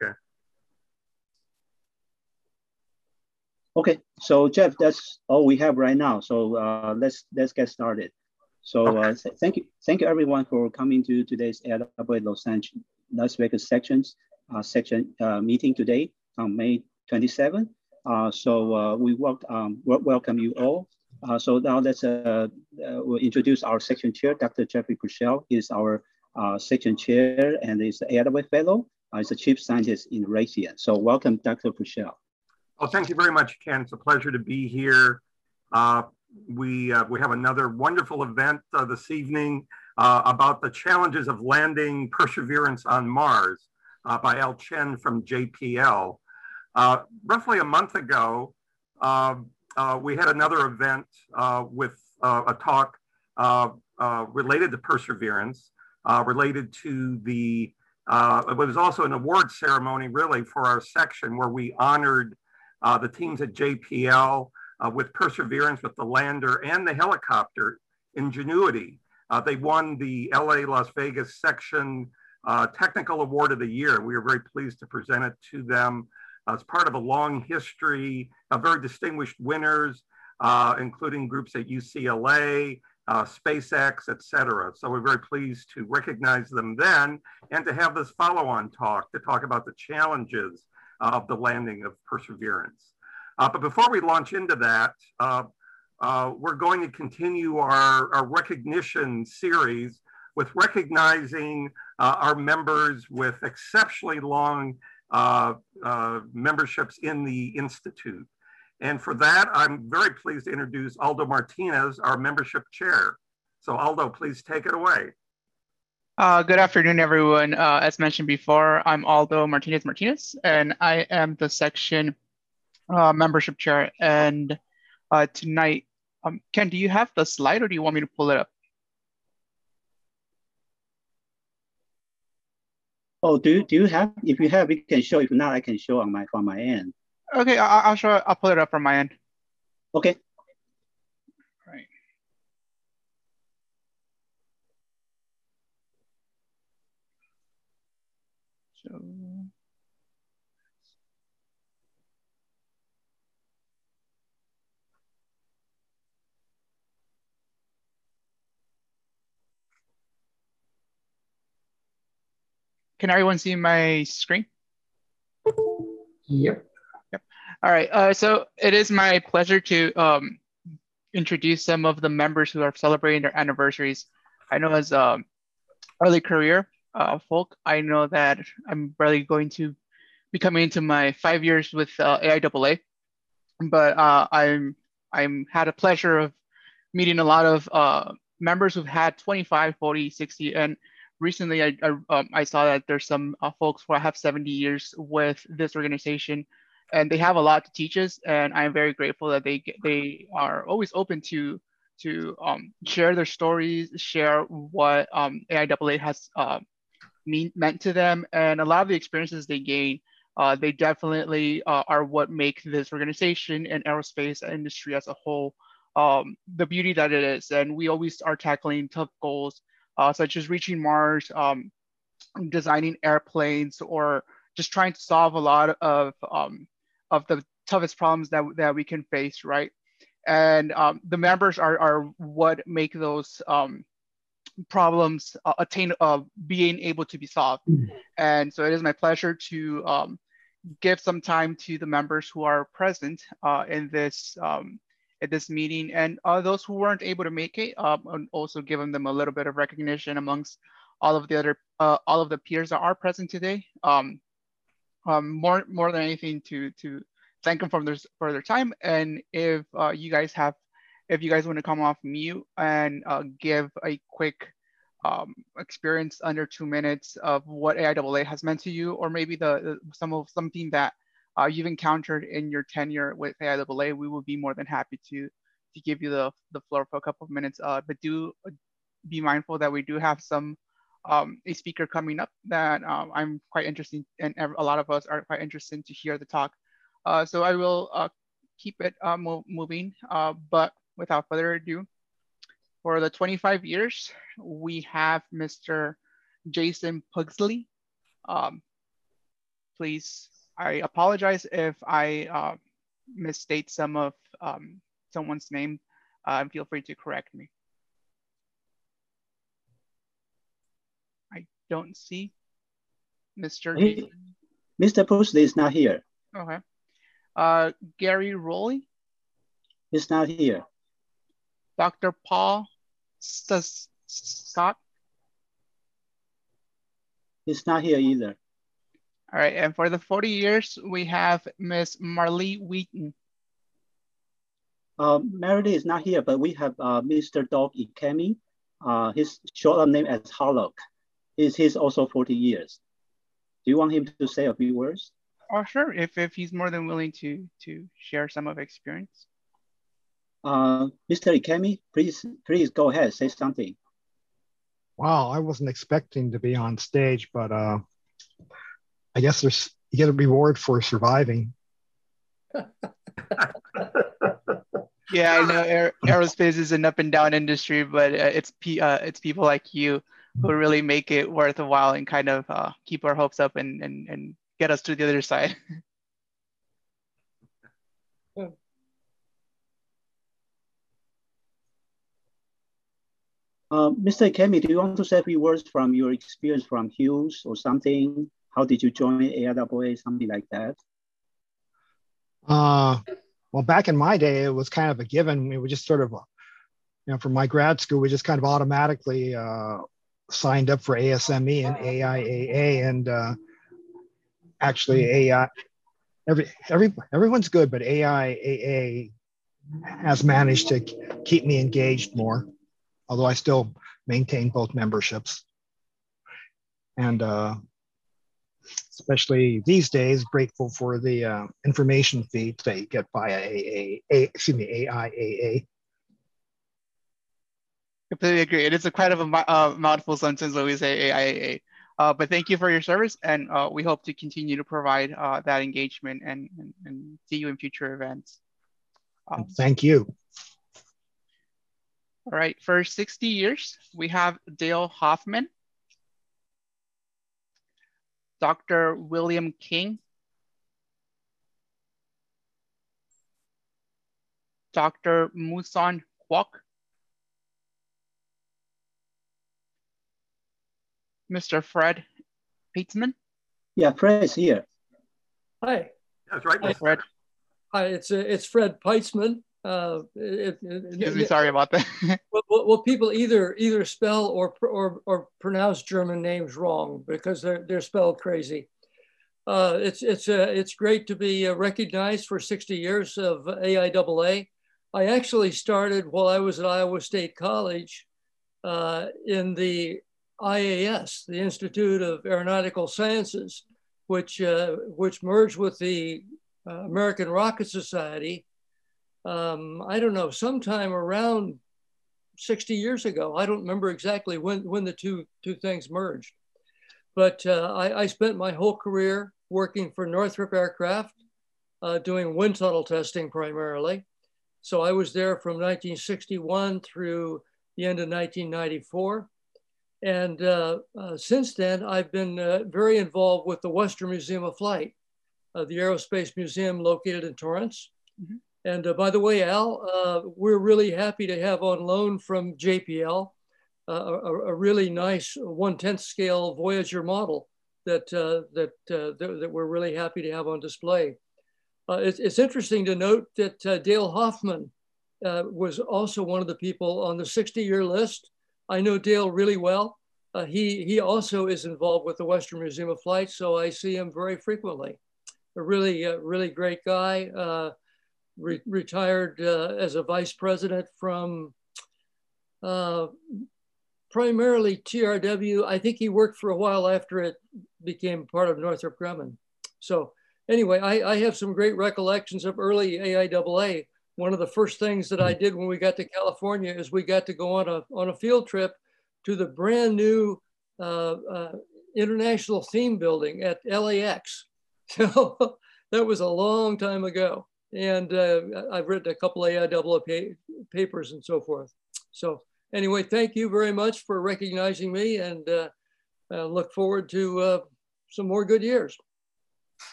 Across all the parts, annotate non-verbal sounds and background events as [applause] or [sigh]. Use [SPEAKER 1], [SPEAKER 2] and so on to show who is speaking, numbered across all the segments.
[SPEAKER 1] Okay.
[SPEAKER 2] Okay, so Jeff, that's all we have right now. So uh, let's let's get started. So uh, okay. uh, thank you, thank you everyone for coming to today's AIAA Los Angeles Las Vegas sections uh, section uh, meeting today on May 27. Uh, so uh, we welcome um, welcome you all. so now let's we'll introduce our section chair, Dr. Jeffrey Purcell is our section chair and is AIAA fellow. Is the chief scientist in Raytheon. So welcome, Dr. Purcell.
[SPEAKER 1] Well, thank you very much, Ken. It's a pleasure to be here. Uh, we, uh, we have another wonderful event uh, this evening uh, about the challenges of landing Perseverance on Mars uh, by Al Chen from JPL. Uh, roughly a month ago, we had another event with a talk related to Perseverance, related to the, it was also an award ceremony really for our section where we honored uh, the teams at JPL uh, with Perseverance, with the lander and the helicopter Ingenuity. Uh, they won the LA Las Vegas section uh, technical award of the year. We are very pleased to present it to them as part of a long history of very distinguished winners, uh, including groups at UCLA, uh, SpaceX, et cetera. So we're very pleased to recognize them then and to have this follow-on talk to talk about the challenges of the landing of Perseverance. Uh, but before we launch into that, uh, uh, we're going to continue our, our recognition series with recognizing uh, our members with exceptionally long uh, memberships in the Institute. And for that, I'm very pleased to introduce Aldo Martinez, our membership chair. So Aldo, please take it away.
[SPEAKER 3] Uh, good afternoon, everyone. Uh, as mentioned before, I'm Aldo Martinez Martinez, and I am the section uh, membership chair. And uh, tonight, um, Ken, do you have the slide or do you want me to pull it up?
[SPEAKER 2] Oh, do, do you have, if you have, you can show. If not, I can show on my, from my end.
[SPEAKER 3] Okay, I'll, I'll show, I'll pull it up from my end.
[SPEAKER 2] Okay.
[SPEAKER 3] So Can everyone see my screen?
[SPEAKER 4] Yep.
[SPEAKER 3] All right. Uh, so it is my pleasure to um, introduce some of the members who are celebrating their anniversaries. I know as um, early career, uh, folk, I know that I'm barely going to be coming into my five years with uh, AIAA, but uh, I'm I'm had a pleasure of meeting a lot of uh, members who've had 25, 40, 60, and recently I I, um, I saw that there's some uh, folks who have 70 years with this organization, and they have a lot to teach us, and I'm very grateful that they they are always open to to um, share their stories, share what um, AIAA has uh, mean, meant to them, and a lot of the experiences they gain, uh, they definitely uh, are what make this organization and aerospace industry as a whole um, the beauty that it is. And we always are tackling tough goals, uh, such as reaching Mars, um, designing airplanes, or just trying to solve a lot of um, of the toughest problems that, that we can face, right? And um, the members are, are what make those um, problems uh, attain uh, being able to be solved. Mm-hmm. And so it is my pleasure to um, give some time to the members who are present uh, in this um, at this meeting and uh, those who weren't able to make it um, and also giving them a little bit of recognition amongst all of the other uh, all of the peers that are present today. Um, um, more more than anything to to thank them for their for their time and if uh, you guys have if you guys want to come off mute and uh, give a quick um, experience under two minutes of what AIAA has meant to you, or maybe the, the some of something that uh, you've encountered in your tenure with AIAA, we will be more than happy to to give you the, the floor for a couple of minutes. Uh, but do be mindful that we do have some um, a speaker coming up that um, I'm quite interested in, and a lot of us are quite interested to hear the talk. Uh, so I will uh, keep it uh, mo moving, uh, but without further ado, for the 25 years, we have Mr. Jason Pugsley. Um, please, I apologize if I uh, misstate some of um, someone's name. Uh, feel free to correct me. I don't see Mr.
[SPEAKER 2] He, Mr. Pursley is not here.
[SPEAKER 3] Okay. Uh, Gary Rowley?
[SPEAKER 2] He's not here.
[SPEAKER 3] Dr. Paul Scott?
[SPEAKER 2] He's not here either.
[SPEAKER 3] All right, and for the 40 years, we have Miss Marlee Wheaton.
[SPEAKER 2] Uh, Meredith is not here, but we have uh, Mr. Doug Ikemi. Uh, his short name is Harlock. He's, he's also 40 years. Do you want him to say a few words?
[SPEAKER 3] Oh, sure, if, if he's more than willing to, to share some of experience.
[SPEAKER 2] Uh, Mr. Ikemi, please, please go ahead, say something.
[SPEAKER 4] Wow, I wasn't expecting to be on stage, but uh, I guess there's you get a reward for surviving. [laughs]
[SPEAKER 3] yeah, I know aer aerospace is an up and down industry, but uh, it's uh, it's people like you who really make it worth a while and kind of uh, keep our hopes up and, and, and get us to the other side. [laughs]
[SPEAKER 2] Uh, Mr. Kemi, do you want to say a few words from your experience from Hughes or something? How did you join AIAA, something like that?
[SPEAKER 4] Uh, well, back in my day, it was kind of a given. We would just sort of, you know, from my grad school, we just kind of automatically uh, signed up for ASME and AIAA, and uh, actually AI, every every everyone's good, but AIAA has managed to keep me engaged more although I still maintain both memberships. And uh, especially these days, grateful for the uh, information feeds that you get via AA, excuse me, AIAA.
[SPEAKER 3] Completely agree. It is a quite of a uh, mouthful sometimes when we say AIAA. Uh, but thank you for your service, and uh, we hope to continue to provide uh, that engagement and, and, and, see you in future events.
[SPEAKER 4] Um, thank you.
[SPEAKER 3] All right, for 60 years, we have Dale Hoffman, Dr. William King, Dr. Muson Kwok, Mr. Fred Peitzman.
[SPEAKER 2] Yeah, Fred is here.
[SPEAKER 5] Hi.
[SPEAKER 1] That's right.
[SPEAKER 3] Hi, Fred.
[SPEAKER 5] Hi, it's uh, it's Fred Peitzman. Uh, it,
[SPEAKER 3] it, Excuse me, sorry about that. [laughs]
[SPEAKER 5] well, well, people either either spell or or or pronounce German names wrong because they're they're spelled crazy. Uh, it's it's uh, it's great to be uh, recognized for 60 years of AIAA. I actually started while I was at Iowa State College uh, in the IAS, the Institute of Aeronautical Sciences, which uh, which merged with the uh, American Rocket Society um, I don't know, sometime around 60 years ago. I don't remember exactly when, when the two, two things merged. But uh, I, I, spent my whole career working for Northrop Aircraft, uh, doing wind tunnel testing primarily. So I was there from 1961 through the end of 1994. And uh, uh, since then, I've been uh, very involved with the Western Museum of Flight, uh, the Aerospace Museum located in Torrance. Mm -hmm. And uh, by the way, Al, uh, we're really happy to have on loan from JPL uh, a, a, really nice one-tenth scale Voyager model that, uh, that, uh, that, we're really happy to have on display. Uh, it's, it's, interesting to note that Dale Hoffman was also one of the people on the 60-year list. I know Dale really well. he, he also is involved with the Western Museum of Flight, so I see him very frequently. A really, really great guy re retired uh, as a vice president from uh, primarily TRW. I think he worked for a while after it became part of Northrop Grumman. So anyway, I, I have some great recollections of early AIAA. One of the first things that I did when we got to California is we got to go on a, on a field trip to the brand new uh, uh, international theme building at LAX. [laughs] So that was a long time ago and uh, I've written a couple AIAA papers and so forth. So anyway, thank you very much for recognizing me and uh, look forward to uh, some more good years.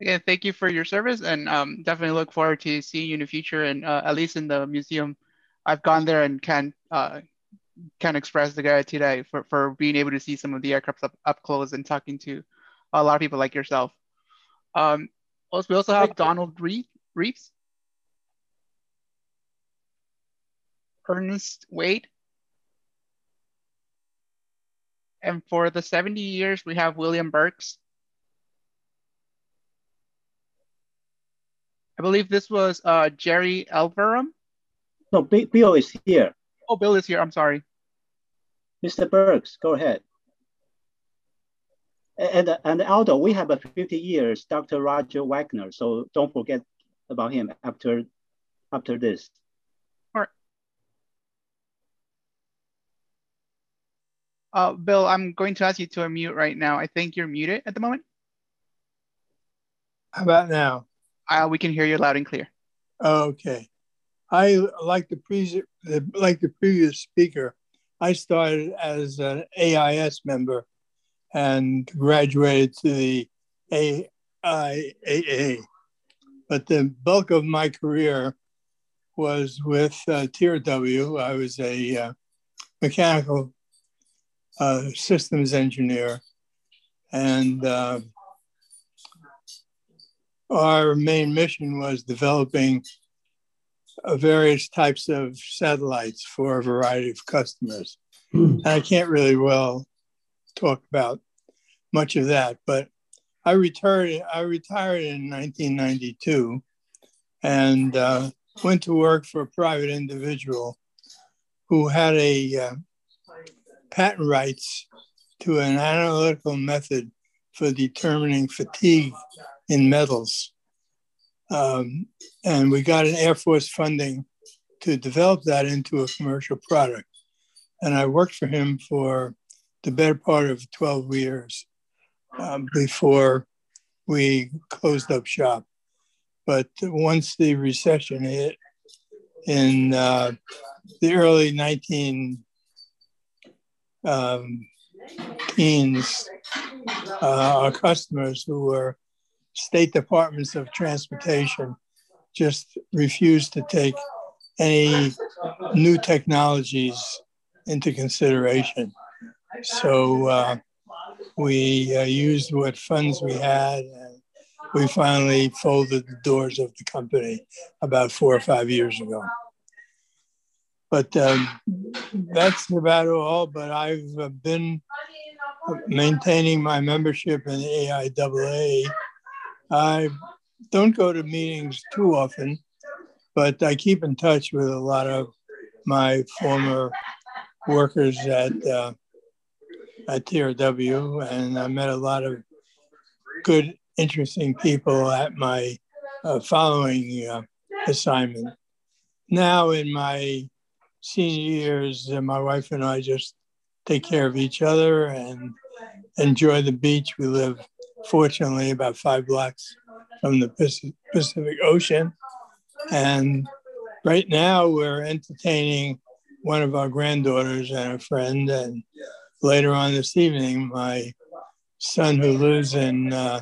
[SPEAKER 3] Again, thank you for your service and um, definitely look forward to seeing you in the future and uh, at least in the museum. I've gone there and can uh, can express the gratitude I, for, for being able to see some of the aircraft up, up close and talking to a lot of people like yourself. Um, also, we also have Donald Reeves, Ernest Wade, and for the 70 years, we have William Burks. I believe this was uh, Jerry Elverum.
[SPEAKER 2] No, Bill is here.
[SPEAKER 3] Oh, Bill is here. I'm sorry.
[SPEAKER 2] Mr. Burks, go ahead. And, and Aldo, we have a 50 years, Dr. Roger Wagner. So don't forget about him after, after this.
[SPEAKER 3] All right. Uh, Bill, I'm going to ask you to unmute right now. I think you're muted at the moment.
[SPEAKER 6] How about now?
[SPEAKER 3] Uh, we can hear you loud and clear.
[SPEAKER 6] Okay. I like the pre like the previous speaker. I started as an AIS member and graduated to the AIAA. But the bulk of my career was with uh, TRW. I was a uh, mechanical uh, systems engineer, and uh, our main mission was developing uh, various types of satellites for a variety of customers. Mm. And I can't really well talk about much of that, but I retired. I retired in 1992, and uh, went to work for a private individual who had a uh, patent rights to an analytical method for determining fatigue in metals. Um, and we got an Air Force funding to develop that into a commercial product. And I worked for him for the better part of 12 years um, before we closed up shop. But once the recession hit in uh, the early 19 um, teens, uh, our customers who were state departments of transportation just refused to take any new technologies into consideration. So uh, we uh, used what funds we had and we finally folded the doors of the company about four or five years ago. But um, that's about all. But I've been maintaining my membership in AIAA I don't go to meetings too often, but I keep in touch with a lot of my former workers at uh, at TRW, and I met a lot of good, interesting people at my uh, following uh, assignment. Now, in my senior years, uh, my wife and I just take care of each other and enjoy the beach. We live fortunately about five blocks from the Pacific Ocean. And right now we're entertaining one of our granddaughters and a friend. And later on this evening, my son who lives in uh,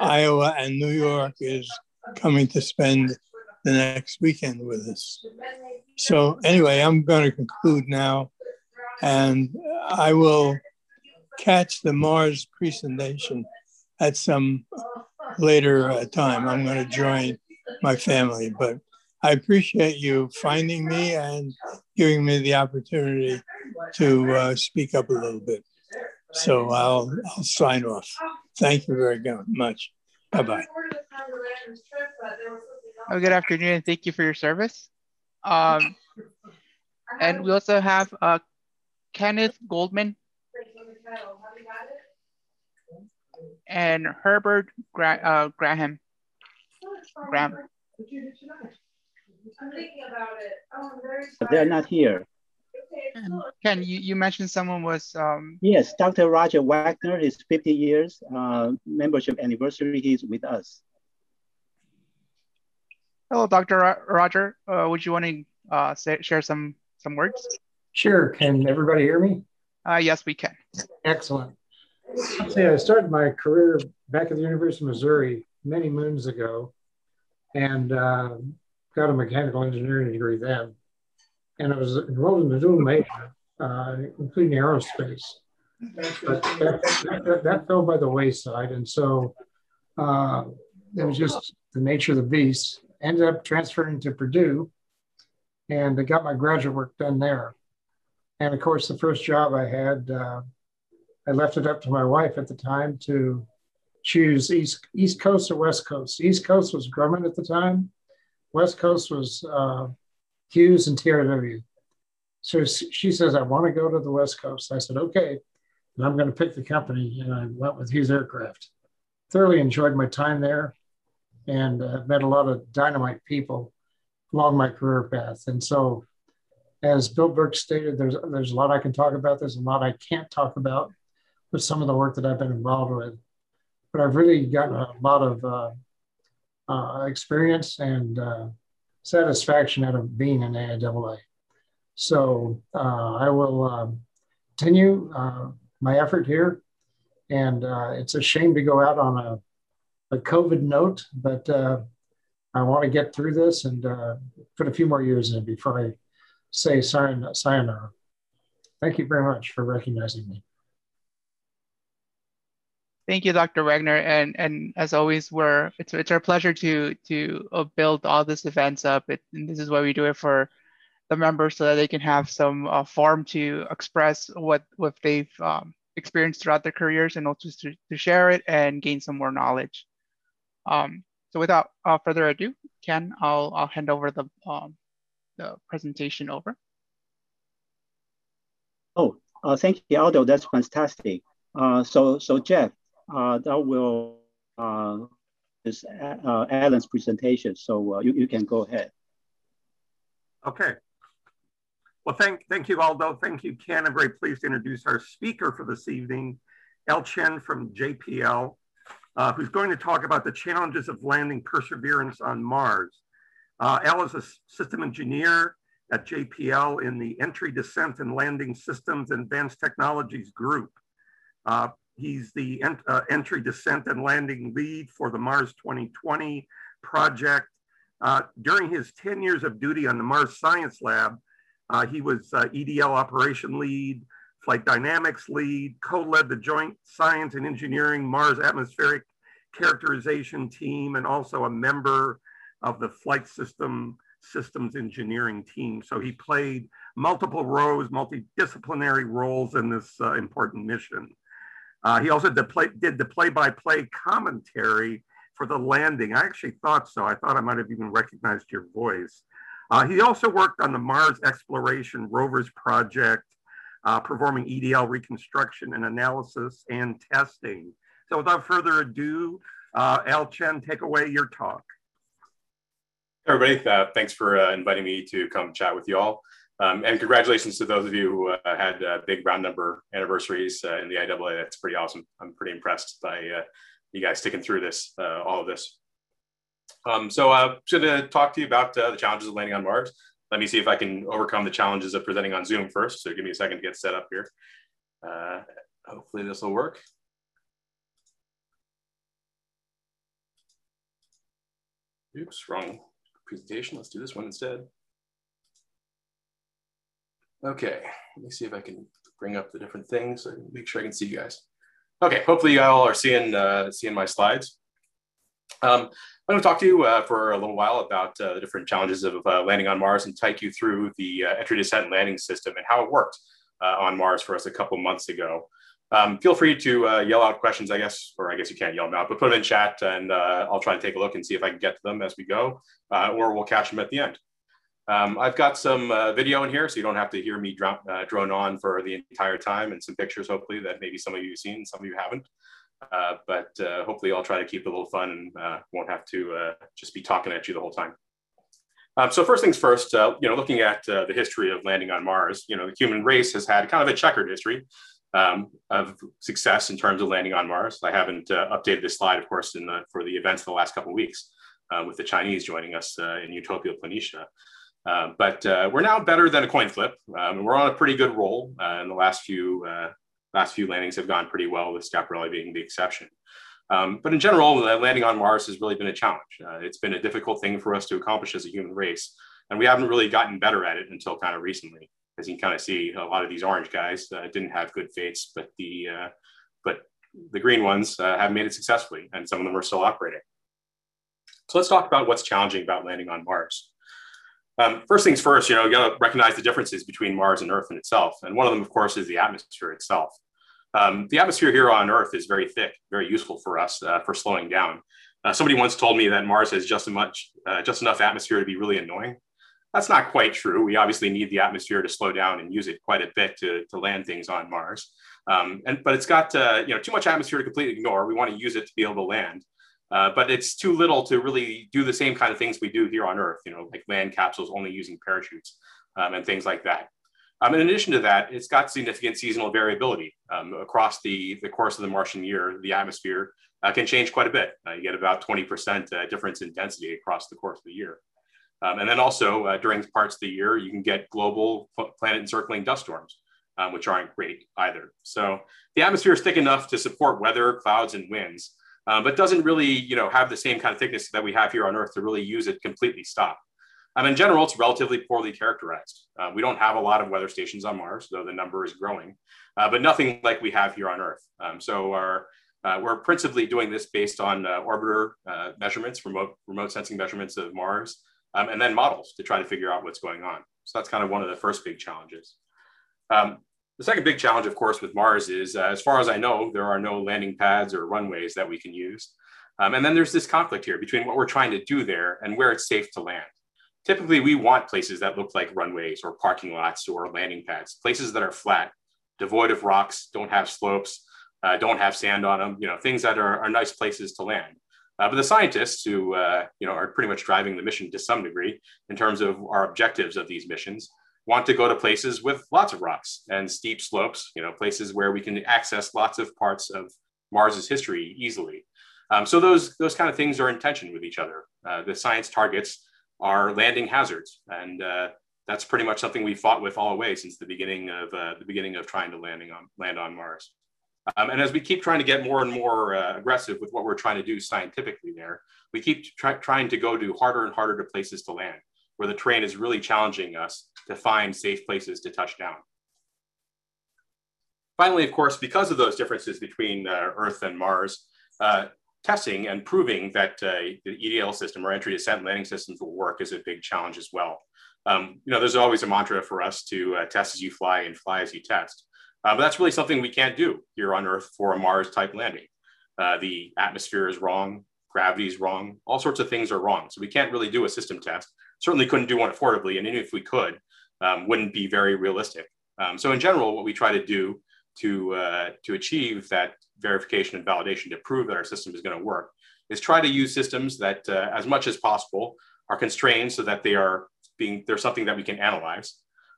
[SPEAKER 6] Iowa and New York is coming to spend the next weekend with us. So, anyway, I'm going to conclude now, and I will catch the Mars presentation at some later uh, time. I'm going to join my family, but I appreciate you finding me and giving me the opportunity to uh, speak up a little bit. So I'll, I'll sign off. Thank you very much. Bye bye.
[SPEAKER 3] Oh, good afternoon. and Thank you for your service. Um, and we also have uh, Kenneth Goldman and Herbert Gra uh, Graham. Graham.
[SPEAKER 2] They're not here.
[SPEAKER 3] And Ken, you, you mentioned someone was. Um...
[SPEAKER 2] Yes, Dr. Roger Wagner, his 50 years uh, membership anniversary, he's with us.
[SPEAKER 3] Hello, Dr. Roger. Uh, would you want to uh, say, share some, some words?
[SPEAKER 7] Sure. Can everybody hear me?
[SPEAKER 3] Uh, yes, we can.
[SPEAKER 7] Excellent. Say I started my career back at the University of Missouri many moons ago and uh, got a mechanical engineering degree then. And I was enrolled in a dual major, uh, including aerospace. But that, that, that, fell by the wayside. And so uh, it was just the nature of the beast. Ended up transferring to Purdue and I got my graduate work done there. And of course, the first job I had, uh, I left it up to my wife at the time to choose East, East Coast or West Coast. East Coast was Grumman at the time. West Coast was uh, Hughes and TRW. So she says, I want to go to the West Coast. I said, okay. And I'm going to pick the company. And I went with Hughes Aircraft. Thoroughly enjoyed my time there and uh, met a lot of dynamite people along my career path. And so, as Bill Burke stated, there's, there's a lot I can talk about. There's a lot I can't talk about with some of the work that I've been involved with but I've really gotten a lot of uh, uh, experience and uh, satisfaction out of being an AIAA. So uh, I will um, continue uh, my effort here. And uh, it's a shame to go out on a, a COVID note, but I want to get through this and put a few more years in before I say sayonara. Thank you very much for recognizing me.
[SPEAKER 3] Thank you, Dr. Wagner. And and as always, we're it's it's our pleasure to to uh, build all these events up. It, and this is why we do it for the members so that they can have some uh, form to express what what they've um, experienced throughout their careers and also to, to share it and gain some more knowledge. Um, so without uh, further ado, Ken, I'll I'll hand over the um, the presentation over.
[SPEAKER 2] Oh, uh, thank you, Aldo. That's fantastic. Uh, so so Jeff, that will uh, is uh, Alan's presentation. So uh, you, you can go ahead.
[SPEAKER 1] Okay. Well, thank, thank you, Aldo. Thank you, Ken. I'm very pleased to introduce our speaker for this evening, Al Chen from JPL, uh, who's going to talk about the challenges of landing Perseverance on Mars. Uh, Al is a system engineer at JPL in the Entry, Descent, and Landing Systems Advanced Technologies Group. Uh, He's the ent uh, entry, descent, and landing lead for the Mars 2020 project. Uh, during his 10 years of duty on the Mars Science Lab, uh, he was uh, EDL operation lead, flight dynamics lead, co-led the joint science and engineering Mars atmospheric characterization team, and also a member of the flight system systems engineering team. So he played multiple roles, multidisciplinary roles in this uh, important mission. Uh, he also did, play, did the play-by-play commentary for the landing. I actually thought so. I thought I might have even recognized your voice. Uh, he also worked on the Mars Exploration Rovers project, uh, performing EDL reconstruction and analysis and testing. So without further ado, uh, Al Chen, take away your talk.
[SPEAKER 8] Everybody, uh, thanks for uh, inviting me to come chat with you all. Um, and congratulations to those of you who uh, had uh, big round number anniversaries uh, in the IAA. That's pretty awesome. I'm pretty impressed by uh, you guys sticking through this, uh, all of this. Um, so I'm going to talk to you about uh, the challenges of landing on Mars. Let me see if I can overcome the challenges of presenting on Zoom first. So give me a second to get set up here. hopefully this will work. Oops, wrong presentation. Let's do this one instead. Okay, let me see if I can bring up the different things and make sure I can see you guys. Okay, hopefully you all are seeing, uh, seeing my slides. Um, I'm going to talk to you uh, for a little while about uh, the different challenges of uh, landing on Mars and take you through the uh, entry, descent, landing system and how it worked uh, on Mars for us a couple months ago. Um, feel free to uh, yell out questions, I guess, or I guess you can't yell them out, but put them in chat and I'll try to take a look and see if I can get to them as we go, or we'll catch them at the end. Um, I've got some uh, video in here, so you don't have to hear me drone, uh, drone on for the entire time and some pictures, hopefully, that maybe some of you have seen, some of you haven't. Uh, but uh, hopefully I'll try to keep it a little fun and uh, won't have to uh, just be talking at you the whole time. Um, so first things first, you know, looking at the history of landing on Mars, you know, the human race has had kind of a checkered history um, of success in terms of landing on Mars. I haven't updated this slide, of course, the, for the events of the last couple of weeks with the Chinese joining us in Utopia Planitia. Uh, but uh, we're now better than a coin flip. Um, we're on a pretty good roll. Uh, and the last few uh, last few landings have gone pretty well, with Schiaparelli being the exception. Um, but in general, landing on Mars has really been a challenge. Uh, it's been a difficult thing for us to accomplish as a human race. And we haven't really gotten better at it until kind of recently. As you can kind of see, a lot of these orange guys didn't have good fates, but the, but the green ones have made it successfully, and some of them are still operating. So let's talk about what's challenging about landing on Mars. Um, first things first, you know, you got to recognize the differences between Mars and Earth in itself. And one of them, of course, is the atmosphere itself. Um, the atmosphere here on Earth is very thick, very useful for us uh, for slowing down. Uh, somebody once told me that Mars has just much, uh, just enough atmosphere to be really annoying. That's not quite true. We obviously need the atmosphere to slow down and use it quite a bit to, to land things on Mars. Um, and but it's got uh, you know too much atmosphere to completely ignore. We want to use it to be able to land. Uh, but it's too little to really do the same kind of things we do here on Earth, you know, like land capsules only using parachutes um, and things like that. Um, in addition to that, it's got significant seasonal variability um, across the, the course of the Martian year. The atmosphere uh, can change quite a bit. Uh, you get about 20% uh, difference in density across the course of the year. Um, and then also uh, during parts of the year, you can get global planet encircling dust storms, um, which aren't great either. So the atmosphere is thick enough to support weather, clouds, and winds, uh, but doesn't really, you know, have the same kind of thickness that we have here on Earth to really use it completely stop. Um, in general, it's relatively poorly characterized. Uh, we don't have a lot of weather stations on Mars, though the number is growing, uh, but nothing like we have here on Earth. Um, so our, uh, we're principally doing this based on uh, orbiter uh, measurements, remote, remote sensing measurements of Mars, um, and then models to try to figure out what's going on. So that's kind of one of the first big challenges. Um, the second big challenge, of course, with Mars is, uh, as far as I know, there are no landing pads or runways that we can use. Um, and then there's this conflict here between what we're trying to do there and where it's safe to land. Typically, we want places that look like runways or parking lots or landing pads, places that are flat, devoid of rocks, don't have slopes, uh, don't have sand on them, you know, things that are, are nice places to land. Uh, but the scientists who, uh, you know, are pretty much driving the mission to some degree in terms of our objectives of these missions, want to go to places with lots of rocks and steep slopes, you know, places where we can access lots of parts of Mars's history easily. Um, so those, those kind of things are in tension with each other. Uh, the science targets are landing hazards. And uh, that's pretty much something we fought with all the way since the beginning of uh, the beginning of trying to landing on land on Mars. Um, and as we keep trying to get more and more uh, aggressive with what we're trying to do scientifically there, we keep try trying to go to harder and harder to places to land where the terrain is really challenging us to find safe places to touch down. Finally, of course, because of those differences between uh, Earth and Mars, uh, testing and proving that uh, the EDL system or entry descent landing systems will work is a big challenge as well. Um, you know, there's always a mantra for us to uh, test as you fly and fly as you test. Uh, but that's really something we can't do here on Earth for a Mars type landing. Uh, the atmosphere is wrong, gravity is wrong, all sorts of things are wrong. So we can't really do a system test certainly couldn't do one affordably, and even if we could, um, wouldn't be very realistic. Um, so in general, what we try to do to, uh, to achieve that verification and validation to prove that our system is going to work is try to use systems that, uh, as much as possible, are constrained so that they are being there's something that we can analyze.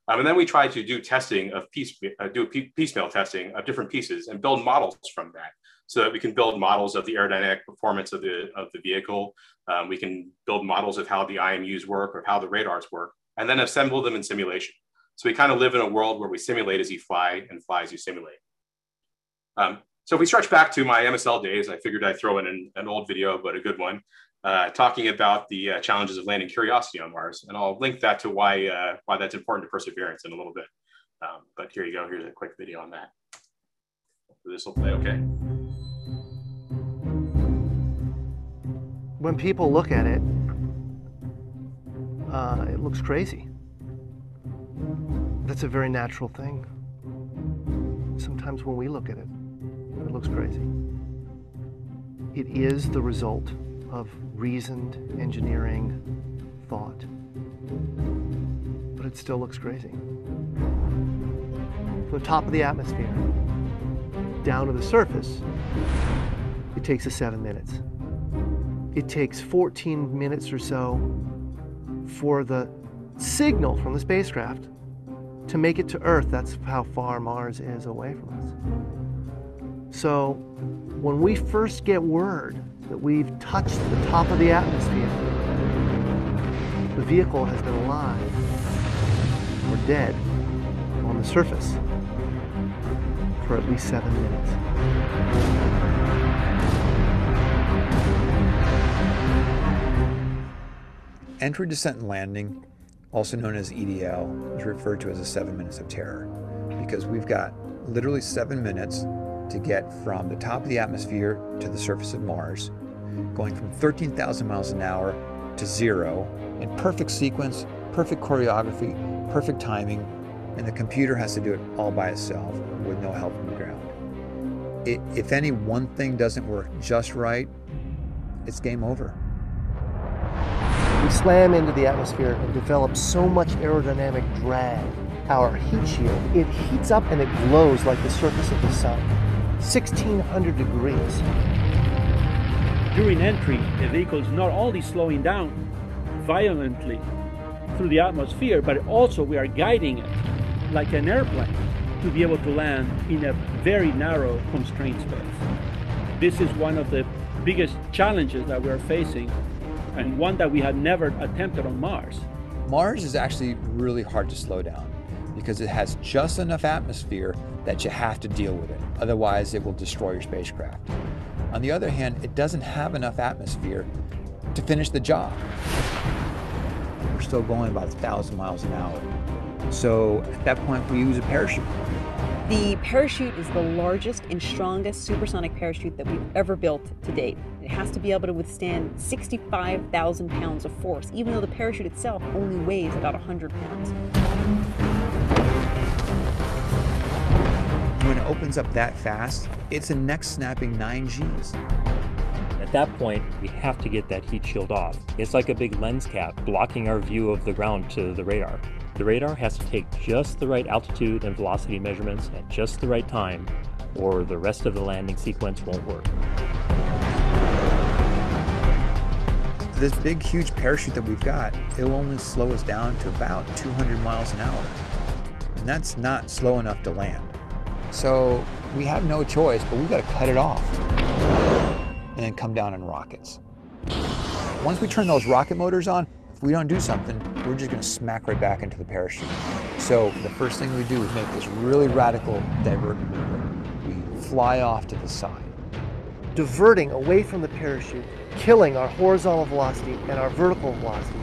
[SPEAKER 8] Um, and then we try to do testing of piece, uh, do piecemeal testing of different pieces and build models from that so that we can build models of the aerodynamic performance of the, of the vehicle. Um, we can build models of how the IMUs work or how the radars work, and then assemble them in simulation. So we kind of live in a world where we simulate as you fly and fly as you simulate. Um, so if we stretch back to my MSL days, I figured I'd throw in an, an old video, but a good one, uh, talking about the uh, challenges of landing Curiosity on Mars. And I'll link that to why, uh, why that's important to Perseverance in a little bit. Um, but here you go, here's a quick video on that. This will play okay.
[SPEAKER 9] When people look at it, uh, it looks crazy. That's a very natural thing. Sometimes when we look at it, it looks crazy. It is the result of reasoned engineering thought, but it still looks crazy. From the top of the atmosphere down to the surface, it takes us seven minutes. It takes 14 minutes or so for the signal from the spacecraft to make it to Earth. That's how far Mars is away from us. So when we first get word that we've touched the top of the atmosphere, the vehicle has been alive or dead on the surface for at least seven minutes.
[SPEAKER 10] Entry, descent, and landing, also known as EDL, is referred to as the seven minutes of terror because we've got literally seven minutes to get from the top of the atmosphere to the surface of Mars, going from 13,000 miles an hour to zero in perfect sequence, perfect choreography, perfect timing, and the computer has to do it all by itself with no help from the ground. It, if any one thing doesn't work just right, it's game over.
[SPEAKER 9] We slam into the atmosphere and develop so much aerodynamic drag. Our heat shield, it heats up and it glows like the surface of the sun. 1600 degrees.
[SPEAKER 11] During entry, the vehicle is not only slowing down violently through the atmosphere, but also we are guiding it like an airplane to be able to land in a very narrow constrained space. This is one of the biggest challenges that we're facing and one that we had never attempted on Mars.
[SPEAKER 10] Mars is actually really hard to slow down because it has just enough atmosphere that you have to deal with it. Otherwise, it will destroy your spacecraft. On the other hand, it doesn't have enough atmosphere to finish the job. We're still going about 1,000 miles an hour. So at that point, we use a parachute.
[SPEAKER 12] The parachute is the largest and strongest supersonic parachute that we've ever built to date. It has to be able to withstand 65,000 pounds of force, even though the parachute itself only weighs about 100 pounds.
[SPEAKER 10] When it opens up that fast, it's a neck snapping 9 Gs.
[SPEAKER 13] At that point, we have to get that heat shield off. It's like a big lens cap blocking our view of the ground to the radar. The radar has to take just the right altitude and velocity measurements at just the right time, or the rest of the landing sequence won't work.
[SPEAKER 10] This big, huge parachute that we've got, it'll only slow us down to about 200 miles an hour. And that's not slow enough to land. So we have no choice, but we've got to cut it off and then come down in rockets. Once we turn those rocket motors on, if we don't do something, we're just going to smack right back into the parachute. So the first thing we do is make this really radical divert maneuver. We fly off to the side.
[SPEAKER 9] Diverting away from the parachute, killing our horizontal velocity and our vertical velocity,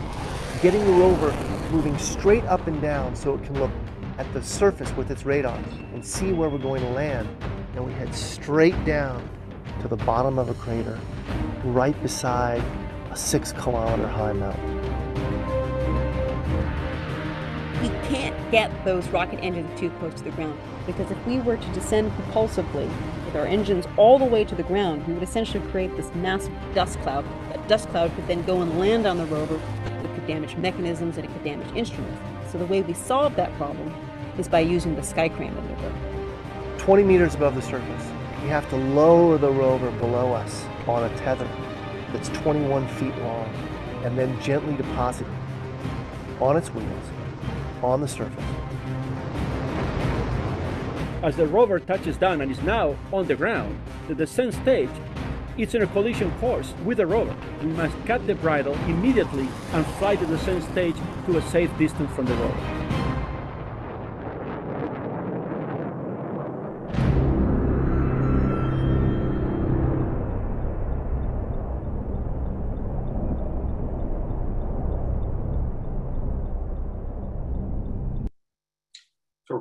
[SPEAKER 9] getting the rover moving straight up and down so it can look at the surface with its radar and see where we're going to land. And we head straight down to the bottom of a crater, right beside a six kilometer high mountain.
[SPEAKER 12] We can't get those rocket engines too close to the ground because if we were to descend propulsively with our engines all the way to the ground, we would essentially create this massive dust cloud. That dust cloud could then go and land on the rover. It could damage mechanisms and it could damage instruments. So the way we solve that problem is by using the sky crane maneuver.
[SPEAKER 9] 20 meters above the surface, we have to lower the rover below us on a tether that's 21 feet long and then gently deposit it on its wheels on the surface.
[SPEAKER 11] As the rover touches down and is now on the ground, the descent stage is in a collision course with the rover. We must cut the bridle immediately and fly the descent stage to a safe distance from the rover.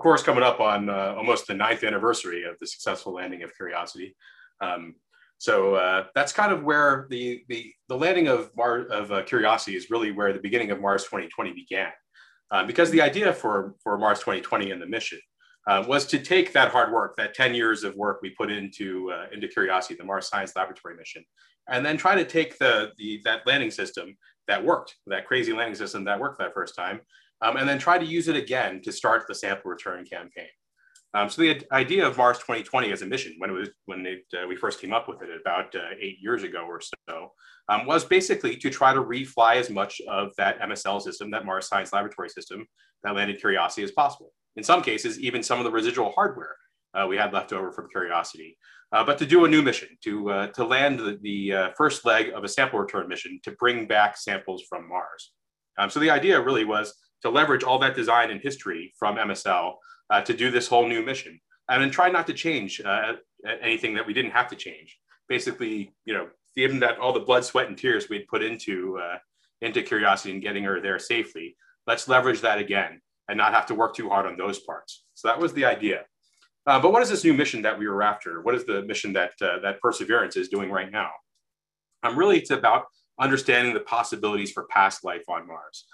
[SPEAKER 8] Course, coming up on uh, almost the ninth anniversary of the successful landing of Curiosity. Um, so uh, that's kind of where the the, the landing of of uh, Curiosity is really where the beginning of Mars 2020 began, um, because the idea for for Mars 2020 and the mission uh, was to take that hard work, that 10 years of work we put into uh, into Curiosity, the Mars Science Laboratory mission, and then try to take the, the that landing system that worked, that crazy landing system that worked that first time, um, and then try to use it again to start the sample return campaign. Um, so the idea of Mars 2020 as a mission, when it was when it, uh, we first came up with it about uh, eight years ago or so, um, was basically to try to refly as much of that MSL system, that Mars Science Laboratory system, that landed Curiosity as possible. In some cases, even some of the residual hardware uh, we had left over from Curiosity, uh, but to do a new mission, to uh, to land the, the uh, first leg of a sample return mission to bring back samples from Mars. Um, so the idea really was to leverage all that design and history from MSL uh, to do this whole new mission. And then try not to change uh, anything that we didn't have to change. Basically, you know, given that all the blood, sweat, and tears we'd put into uh, into Curiosity and getting her there safely. Let's leverage that again and not have to work too hard on those parts. So that was the idea. Uh, but what is this new mission that we were after? What is the mission that uh, that Perseverance is doing right now? Um, really, it's about understanding the possibilities for past life on Mars.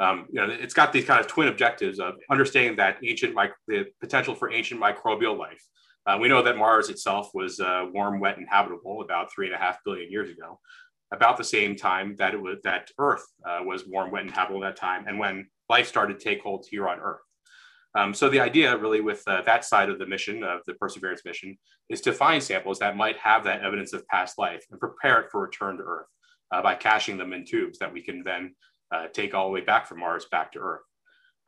[SPEAKER 8] Um, you know, it's got these kind of twin objectives of understanding that ancient the potential for ancient microbial life. Uh, we know that Mars itself was uh, warm, wet, and habitable about three and a half billion years ago, about the same time that it was that Earth uh, was warm, wet, and habitable at that time, and when life started to take hold here on Earth. Um, so the idea really with uh, that side of the mission of the Perseverance mission is to find samples that might have that evidence of past life and prepare it for return to Earth uh, by caching them in tubes that we can then uh, take all the way back from Mars back to Earth.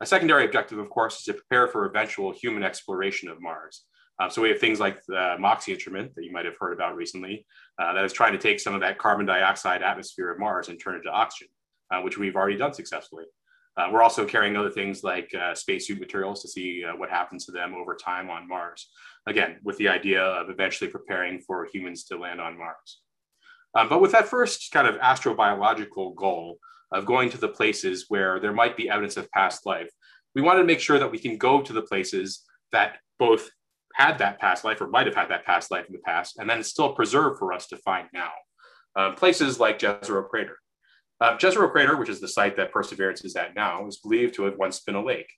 [SPEAKER 8] A secondary objective, of course, is to prepare for eventual human exploration of Mars. Uh, so we have things like the MOXIE instrument that you might have heard about recently uh, that is trying to take some of that carbon dioxide atmosphere of Mars and turn it to oxygen, uh, which we've already done successfully. Uh, we're also carrying other things like uh, spacesuit materials to see uh, what happens to them over time on Mars. Again, with the idea of eventually preparing for humans to land on Mars. Um, but with that first kind of astrobiological goal of going to the places where there might be evidence of past life, we wanted to make sure that we can go to the places that both had that past life or might have had that past life in the past, and then it's still preserved for us to find now. Um, places like Jezero Crater. Uh, Jezero Crater, which is the site that Perseverance is at now, is believed to have once been a lake.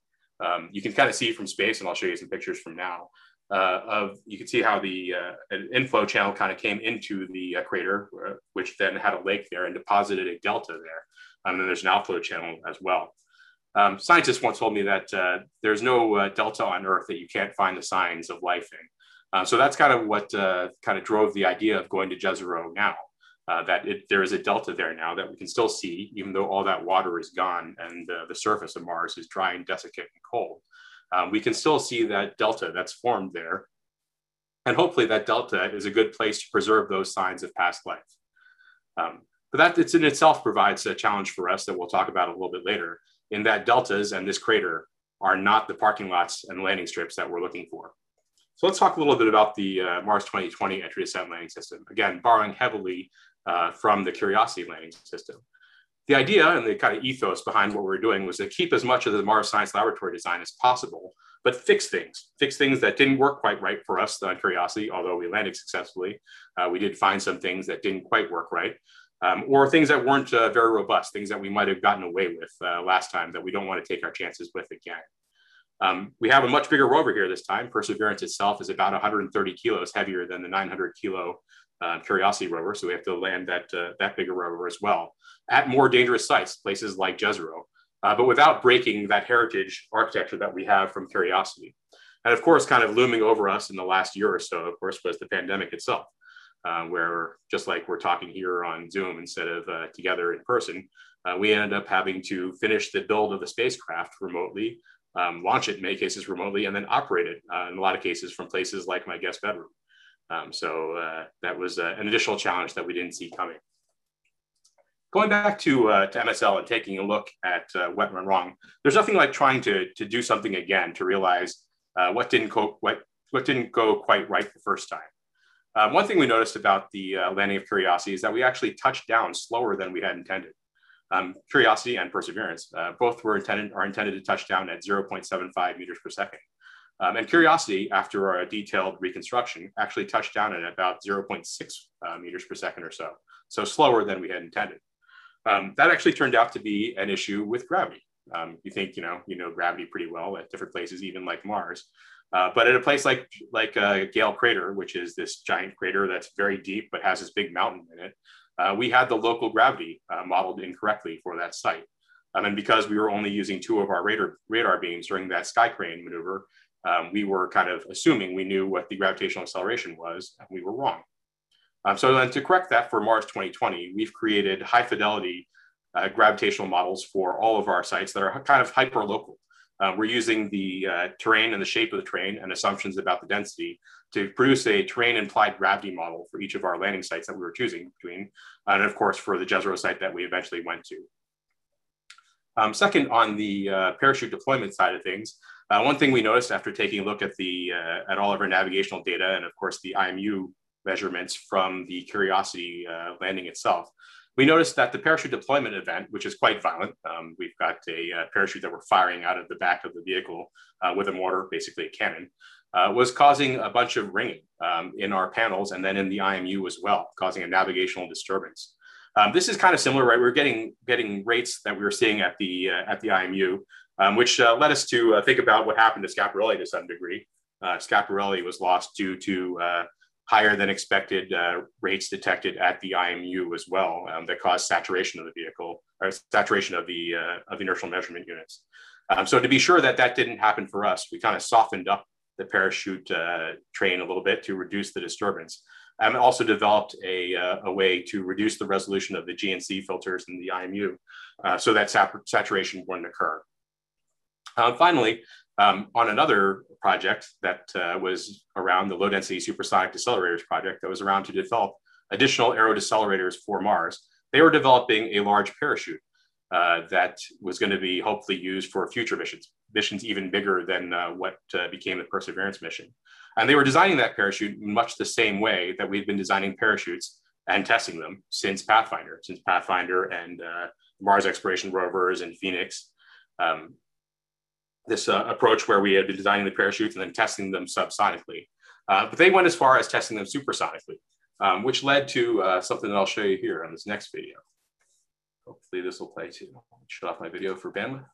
[SPEAKER 8] Um, you can kind of see from space, and I'll show you some pictures from now. Uh, of you can see how the uh, inflow channel kind of came into the uh, crater, uh, which then had a lake there and deposited a delta there. Um, and then there's an outflow channel as well. Um, scientists once told me that uh, there's no uh, delta on Earth that you can't find the signs of life in. so that's kind of what kind of drove the idea of going to Jezero now that it, there is a delta there now that we can still see, even though all that water is gone and the surface of Mars is dry and desiccant and cold. Um, we can still see that delta that's formed there. And hopefully that delta is a good place to preserve those signs of past life. Um, but that it's in itself provides a challenge for us that we'll talk about a little bit later in that deltas and this crater are not the parking lots and landing strips that we're looking for. So let's talk a little bit about the uh, Mars 2020 entry descent landing system. Again, borrowing heavily uh, from the Curiosity landing system. The idea and the kind of ethos behind what we are doing was to keep as much of the Mars Science Laboratory design as possible, but fix things, fix things that didn't work quite right for us on Curiosity, although we landed successfully. Uh, we did find some things that didn't quite work right, um, or things that weren't uh, very robust, things that we might have gotten away with uh, last time that we don't want to take our chances with again. Um, we have a much bigger rover here this time. Perseverance itself is about 130 kilos heavier than the 900 kilo uh, Curiosity rover, so we have to land that uh, that bigger rover as well at more dangerous sites, places like Jezero, uh, but without breaking that heritage architecture that we have from Curiosity. And of course, kind of looming over us in the last year or so, of course, was the pandemic itself, uh, where just like we're talking here on Zoom instead of uh, together in person, uh, we ended up having to finish the build of the spacecraft remotely, um, launch it in many cases remotely, and then operate it in a lot of cases from places like my guest bedroom. Um, so uh, that was uh, an additional challenge that we didn't see coming. Going back to, uh, to MSL and taking a look at uh, what went wrong, there's nothing like trying to, to do something again to realize uh, what, didn't co- what, what didn't go quite right the first time. Um, one thing we noticed about the uh, landing of Curiosity is that we actually touched down slower than we had intended. Um, Curiosity and Perseverance both were intended are intended to touch down at 0.75 meters per second. Um, and Curiosity, after our detailed reconstruction, actually touched down at about 0.6 uh, meters per second or so, so slower than we had intended. Um, that actually turned out to be an issue with gravity. Um, you think, you know, you know gravity pretty well at different places, even like Mars. Uh, but at a place like like uh, Gale Crater, which is this giant crater that's very deep but has this big mountain in it, uh, we had the local gravity uh, modeled incorrectly for that site. Um, and because we were only using two of our radar, radar beams during that sky crane maneuver, um, we were kind of assuming we knew what the gravitational acceleration was, and we were wrong. Um, so then to correct that for Mars 2020, we've created high fidelity uh, gravitational models for all of our sites that are kind of hyper local. Uh, we're using the uh, terrain and the shape of the terrain and assumptions about the density to produce a terrain implied gravity model for each of our landing sites that we were choosing between, and of course for the Jezero site that we eventually went to. Um, second, on the uh, parachute deployment side of things, uh, one thing we noticed after taking a look at the uh, at all of our navigational data and of course the IMU measurements from the Curiosity uh, landing itself we noticed that the parachute deployment event, which is quite violent, um, we've got a uh, parachute that we're firing out of the back of the vehicle uh, with a mortar, basically a cannon, uh, was causing a bunch of ringing um, in our panels and then in the IMU as well, causing a navigational disturbance. Um, this is kind of similar, right? We're getting getting rates that we were seeing at the uh, at the IMU, um, which uh, led us to uh, think about what happened to Schiaparelli to some degree. Schiaparelli was lost due to higher than expected uh, rates detected at the IMU as well, um, that caused saturation of the vehicle or saturation of the of the inertial measurement units. Um, so to be sure that that didn't happen for us, we kind of softened up the parachute train a little bit to reduce the disturbance. Um, also developed a, uh, a way to reduce the resolution of the GNC filters in the IMU uh, so that sat saturation wouldn't occur. Uh, finally, um, on another project that uh, was around the low density supersonic decelerators project that was around to develop additional aero decelerators for Mars, they were developing a large parachute uh, that was going to be hopefully used for future missions, missions even bigger than uh, what became the Perseverance mission. And they were designing that parachute much the same way that we've been designing parachutes and testing them since Pathfinder, since Pathfinder and uh, Mars exploration rovers and Phoenix. Um, this uh, approach where we had been designing the parachutes and then testing them subsonically. Uh, but they went as far as testing them supersonically, um, which led to uh, something that I'll show you here on this next video. Hopefully this will play too. Shut off my video for bandwidth.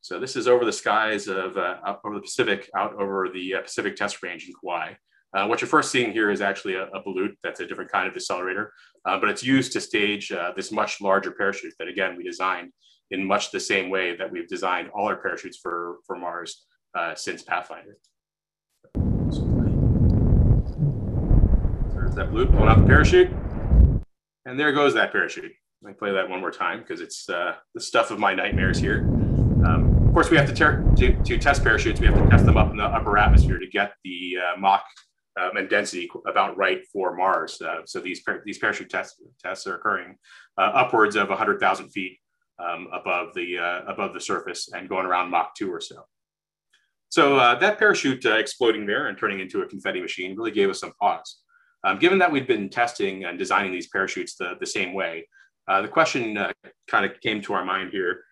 [SPEAKER 8] So this is over the skies of uh, over the Pacific, out over the uh, Pacific Test Range in Kauai. Uh, what you're first seeing here is actually a, a Ballute. That's a different kind of decelerator, uh, but it's used to stage uh, this much larger parachute that again we designed in much the same way that we've designed all our parachutes for for Mars uh, since Pathfinder. So there's that blue pulling out the parachute, and there goes that parachute. Let me play that one more time because it's the stuff of my nightmares here. Um, of course, we have to, to, to, test parachutes. We have to test them up in the upper atmosphere to get the uh, Mach um, and density about right for Mars. Uh, so these par these parachute tests tests are occurring uh, upwards of 100,000 feet um, above the uh, above the surface and going around Mach 2 or so. So uh, that parachute uh, exploding there and turning into a confetti machine really gave us some pause. Um, given that we'd been testing and designing these parachutes the, the same way, the question kind of came to our mind here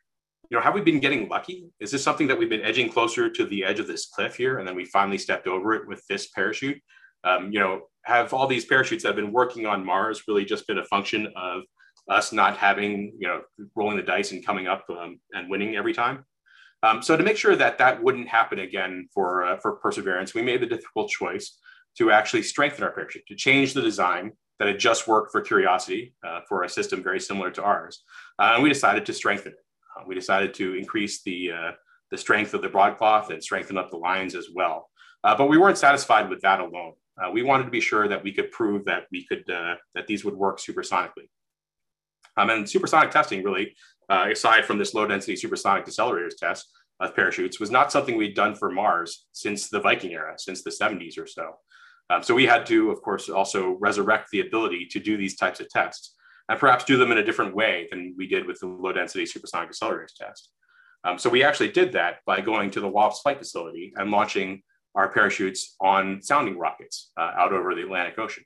[SPEAKER 8] you know, have we been getting lucky? Is this something that we've been edging closer to the edge of this cliff here, and then we finally stepped over it with this parachute? Um, you know, have all these parachutes that have been working on Mars really just been a function of us not having, you know, rolling the dice and coming up um, and winning every time? Um, so to make sure that that wouldn't happen again for uh, for Perseverance, we made the difficult choice to actually strengthen our parachute, to change the design that had just worked for Curiosity uh, for a system very similar to ours, uh, and we decided to strengthen it. Uh, we decided to increase the, uh, the strength of the broadcloth and strengthen up the lines as well. Uh, but we weren't satisfied with that alone. we wanted to be sure that we could prove that we could that these would work supersonically. Um, and supersonic testing really, aside from this low density supersonic decelerators test, of parachutes was not something we'd done for Mars since the Viking era, since the 70s or so. Um, so we had to, of course, also resurrect the ability to do these types of tests and perhaps do them in a different way than we did with the low density supersonic accelerators test. Um, so we actually did that by going to the Wallops flight facility and launching our parachutes on sounding rockets uh, out over the Atlantic Ocean.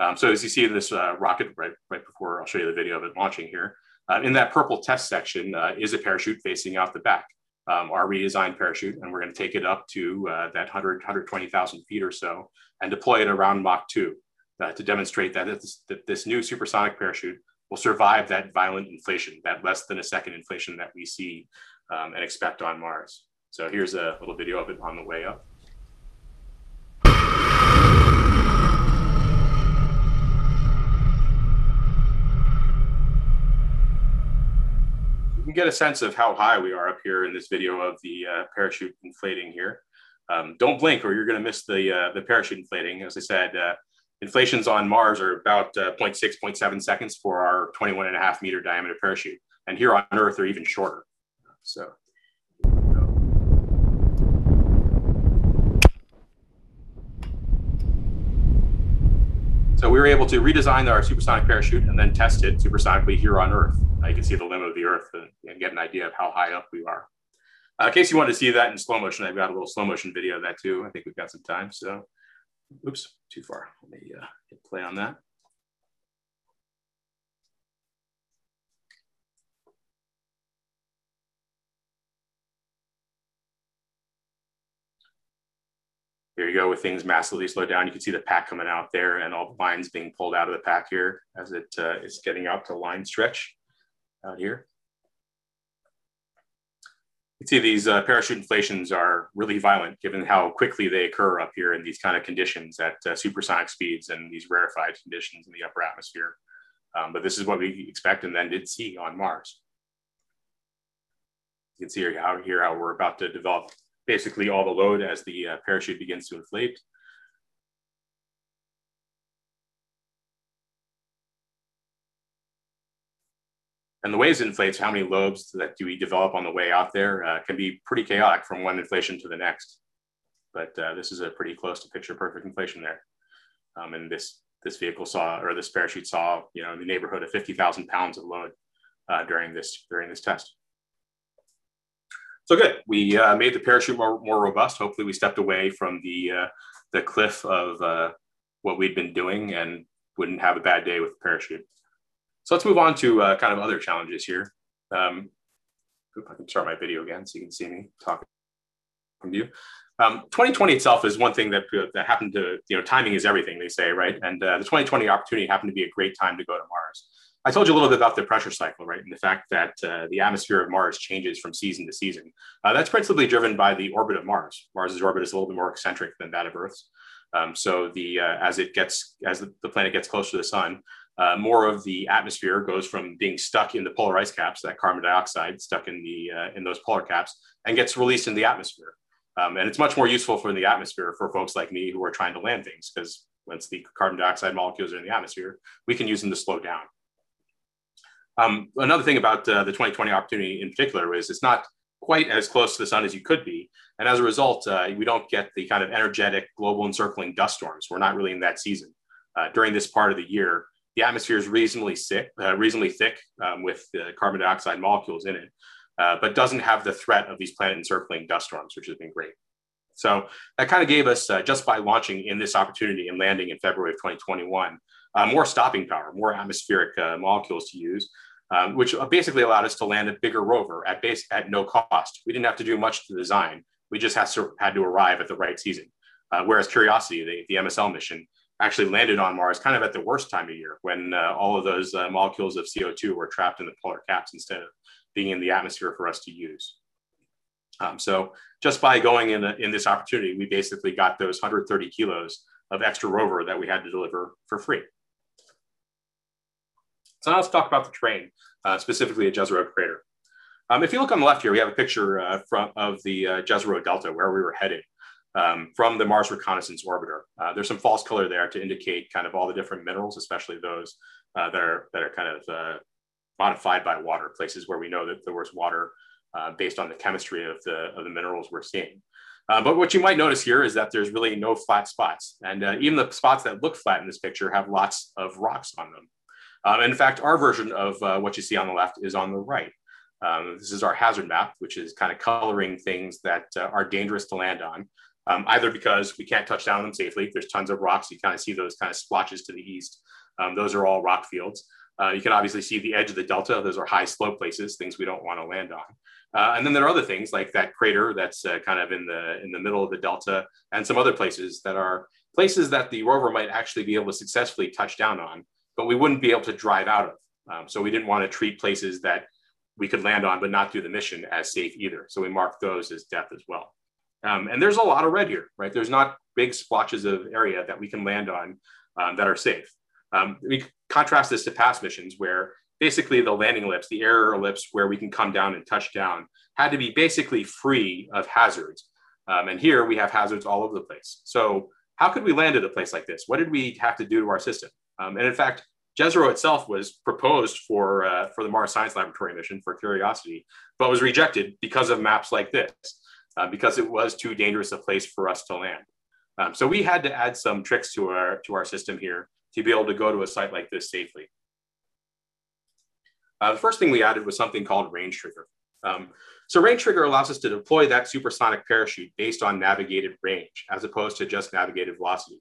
[SPEAKER 8] Um, so as you see in this uh, rocket right, right before, I'll show you the video of it launching here, uh, in that purple test section uh, is a parachute facing out the back, um, our redesigned parachute, and we're gonna take it up to uh, that 100, 120,000 feet or so and deploy it around Mach 2 uh, to demonstrate that this, that this new supersonic parachute will survive that violent inflation, that less than a second inflation that we see um, and expect on Mars. So here's a little video of it on the way up. Can get a sense of how high we are up here in this video of the uh, parachute inflating here. Um, don't blink or you're going to miss the, uh, the parachute inflating. As I said, uh, inflations on Mars are about uh, 0.6, 0.7 seconds for our 21 and a half meter diameter parachute. And here on Earth, they're even shorter. So. So we were able to redesign our supersonic parachute and then test it supersonically here on Earth. Uh, you can see the limb of the Earth and, and, get an idea of how high up we are. Uh, in case you wanted to see that in slow motion, I've got a little slow motion video of that too. I think we've got some time. So oops, too far. Let me uh, hit play on that. Here you go with things massively slowed down. You can see the pack coming out there and all the lines being pulled out of the pack here as it uh, is getting out to line stretch out here. You can see these uh, parachute inflations are really violent given how quickly they occur up here in these kind of conditions at uh, supersonic speeds and these rarefied conditions in the upper atmosphere. Um, but this is what we expect and then did see on Mars. You can see how, here how we're about to develop basically all the load as the uh, parachute begins to inflate. And the ways it inflates, how many lobes that do we develop on the way out there uh, can be pretty chaotic from one inflation to the next. But uh, this is a pretty close to picture perfect inflation there. Um, and this this vehicle saw, or this parachute saw, you know, in the neighborhood of 50,000 pounds of load uh, during this during this test. So good. We uh, made the parachute more, more robust. Hopefully, we stepped away from the uh, the cliff of uh, what we'd been doing and wouldn't have a bad day with the parachute. So let's move on to uh, kind of other challenges here. Um, I can start my video again so you can see me talking to you. Um, 2020 itself is one thing that, uh, that happened to, you know, timing is everything, they say, right? And uh, the 2020 opportunity happened to be a great time to go to Mars. I told you a little bit about the pressure cycle, right? And the fact that uh, the atmosphere of Mars changes from season to season. Uh, that's principally driven by the orbit of Mars. Mars's orbit is a little bit more eccentric than that of Earth's. Um, so the uh, as it gets as the, planet gets closer to the sun, uh, more of the atmosphere goes from being stuck in the polar ice caps, that carbon dioxide stuck in the uh, in those polar caps, and gets released in the atmosphere. Um, and it's much more useful for the atmosphere for folks like me who are trying to land things because once the carbon dioxide molecules are in the atmosphere, we can use them to slow down. Um, another thing about uh, the 2020 opportunity in particular is it's not quite as close to the sun as you could be. And as a result, uh, we don't get the kind of energetic global encircling dust storms. We're not really in that season. Uh, during this part of the year, the atmosphere is reasonably, sick, uh, reasonably thick um, with carbon dioxide molecules in it, uh, but doesn't have the threat of these planet encircling dust storms, which has been great. So that kind of gave us, uh, just by launching in this opportunity and landing in February of 2021, uh, more stopping power, more atmospheric uh, molecules to use, um, which basically allowed us to land a bigger rover at base at no cost. We didn't have to do much to the design. We just had to, had to arrive at the right season. Uh, whereas Curiosity, the, the, MSL mission, actually landed on Mars kind of at the worst time of year when uh, all of those uh, molecules of CO2 were trapped in the polar caps instead of being in the atmosphere for us to use. Um, so just by going in, the, in this opportunity, we basically got those 130 kilos of extra rover that we had to deliver for free. So now let's talk about the terrain, uh, specifically at Jezero Crater. Um, if you look on the left here, we have a picture uh, from, of the uh, Jezero Delta, where we were headed um, from the Mars Reconnaissance Orbiter. Uh, there's some false color there to indicate kind of all the different minerals, especially those uh, that, are, that are kind of uh, modified by water, places where we know that there was water based on the chemistry of the, of the minerals we're seeing. Uh, but what you might notice here is that there's really no flat spots. And uh, even the spots that look flat in this picture have lots of rocks on them. Um, in fact, our version of uh, what you see on the left is on the right. Um, this is our hazard map, which is kind of coloring things that uh, are dangerous to land on, um, either because we can't touch down on them safely. There's tons of rocks. You kind of see those kind of splotches to the east. Um, those are all rock fields. Uh, you can obviously see the edge of the delta. Those are high slope places, things we don't want to land on. Uh, and then there are other things like that crater that's uh, kind of in the in the middle of the delta, and some other places that are places that the rover might actually be able to successfully touch down on but we wouldn't be able to drive out of. Um, so we didn't want to treat places that we could land on but not do the mission as safe either. So we marked those as death as well. Um, and there's a lot of red here, right? There's not big splotches of area that we can land on um, that are safe. Um, we contrast this to past missions where basically the landing ellipse, the air ellipse where we can come down and touch down, had to be basically free of hazards. Um, and here we have hazards all over the place. So how could we land at a place like this? What did we have to do to our system? Um, and in fact, Jezero itself was proposed for, uh, for the Mars Science Laboratory mission for Curiosity, but was rejected because of maps like this, uh, because it was too dangerous a place for us to land. Um, so we had to add some tricks to our, to our system here to be able to go to a site like this safely. Uh, the first thing we added was something called range trigger. Um, so range trigger allows us to deploy that supersonic parachute based on navigated range, as opposed to just navigated velocity.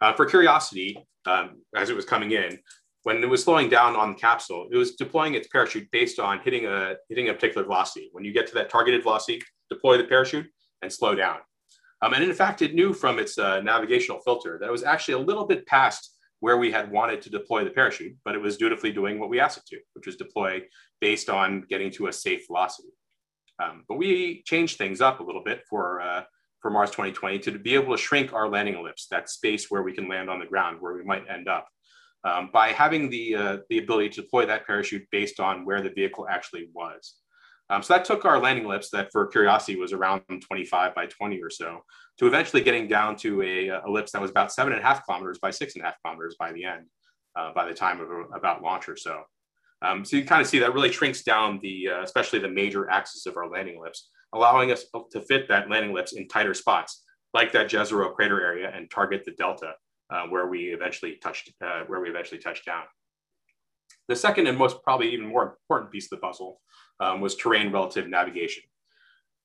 [SPEAKER 8] Uh, for Curiosity, um, as it was coming in, when it was slowing down on the capsule, it was deploying its parachute based on hitting a hitting a particular velocity. When you get to that targeted velocity, deploy the parachute and slow down. Um, and in fact, it knew from its uh, navigational filter that it was actually a little bit past where we had wanted to deploy the parachute, but it was dutifully doing what we asked it to, which was deploy based on getting to a safe velocity. Um, but we changed things up a little bit for, uh, for Mars 2020 to be able to shrink our landing ellipse, that space where we can land on the ground, where we might end up, um, by having the, uh, the ability to deploy that parachute based on where the vehicle actually was. Um, so that took our landing ellipse that for Curiosity was around 25 by 20 or so to eventually getting down to a, a ellipse that was about seven and a half kilometers by six and a half kilometers by the end, uh, by the time of about launch or so. Um, so you kind of see that really shrinks down the, uh, especially the major axis of our landing ellipse, allowing us to fit that landing ellipse in tighter spots, like that Jezero crater area and target the delta uh, where we eventually touched, uh, where we eventually touched down. The second and most probably even more important piece of the puzzle um, was terrain relative navigation.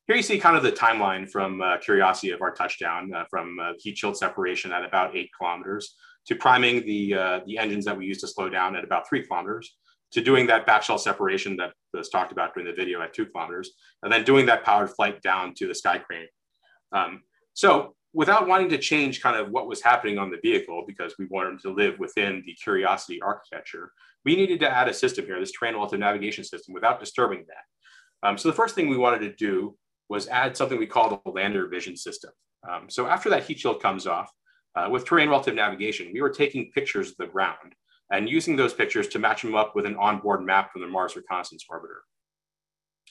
[SPEAKER 8] Here you see kind of the timeline from uh, Curiosity of our touchdown uh, from uh, heat shield separation at about eight kilometers to priming the, uh, the engines that we used to slow down at about three kilometers to doing that backshell separation that was talked about during the video at two kilometers, and then doing that powered flight down to the sky crane. Um, so without wanting to change kind of what was happening on the vehicle because we wanted to live within the Curiosity architecture, we needed to add a system here, this terrain relative navigation system, without disturbing that. Um, so the first thing we wanted to do was add something we called a lander vision system. Um, so after that heat shield comes off, uh, with terrain relative navigation, we were taking pictures of the ground and using those pictures to match them up with an onboard map from the Mars Reconnaissance Orbiter.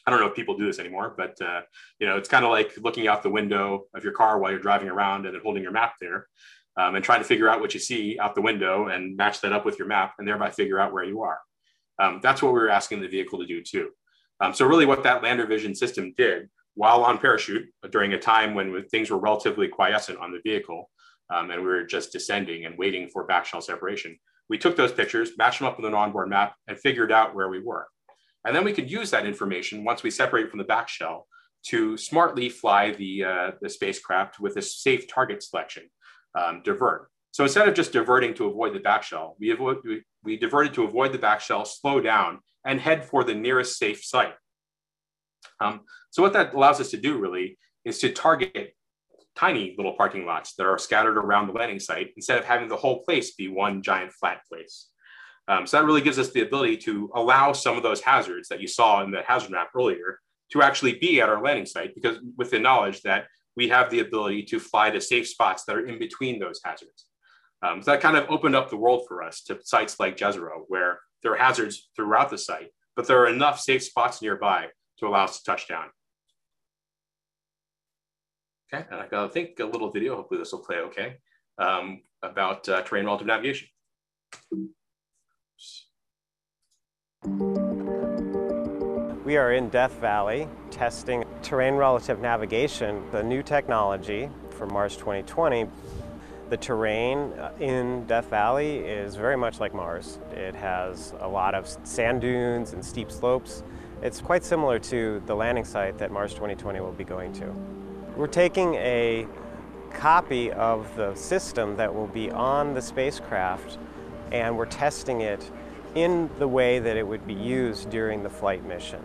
[SPEAKER 8] I don't know if people do this anymore, but uh, you know, it's kind of like looking out the window of your car while you're driving around and then holding your map there um, and trying to figure out what you see out the window and match that up with your map and thereby figure out where you are. Um, that's what we were asking the vehicle to do too. Um, so really what that lander vision system did while on parachute during a time when things were relatively quiescent on the vehicle um, and we were just descending and waiting for backshell separation, we took those pictures, matched them up with an onboard map and figured out where we were. And then we could use that information once we separate from the back shell to smartly fly the, uh, the spacecraft with a safe target selection, um, divert. So instead of just diverting to avoid the back shell, we, avoid, we, we diverted to avoid the back shell, slow down, and head for the nearest safe site. Um, so what that allows us to do really is to target tiny little parking lots that are scattered around the landing site instead of having the whole place be one giant flat place. Um, so that really gives us the ability to allow some of those hazards that you saw in the hazard map earlier to actually be at our landing site because with the knowledge that we have the ability to fly to safe spots that are in between those hazards. Um, so that kind of opened up the world for us to sites like Jezero, where there are hazards throughout the site, but there are enough safe spots nearby to allow us to touch down. Okay, and I got to think a little video, hopefully this will play okay, um, about uh, terrain relative navigation.
[SPEAKER 14] We are in Death Valley testing terrain relative navigation, the new technology for Mars 2020. The terrain uh, in Death Valley is very much like Mars. It has a lot of sand dunes and steep slopes. It's quite similar to the landing site that Mars 2020 will be going to. We're taking a copy of the system that will be on the spacecraft and we're testing it in the way that it would be used during the flight mission.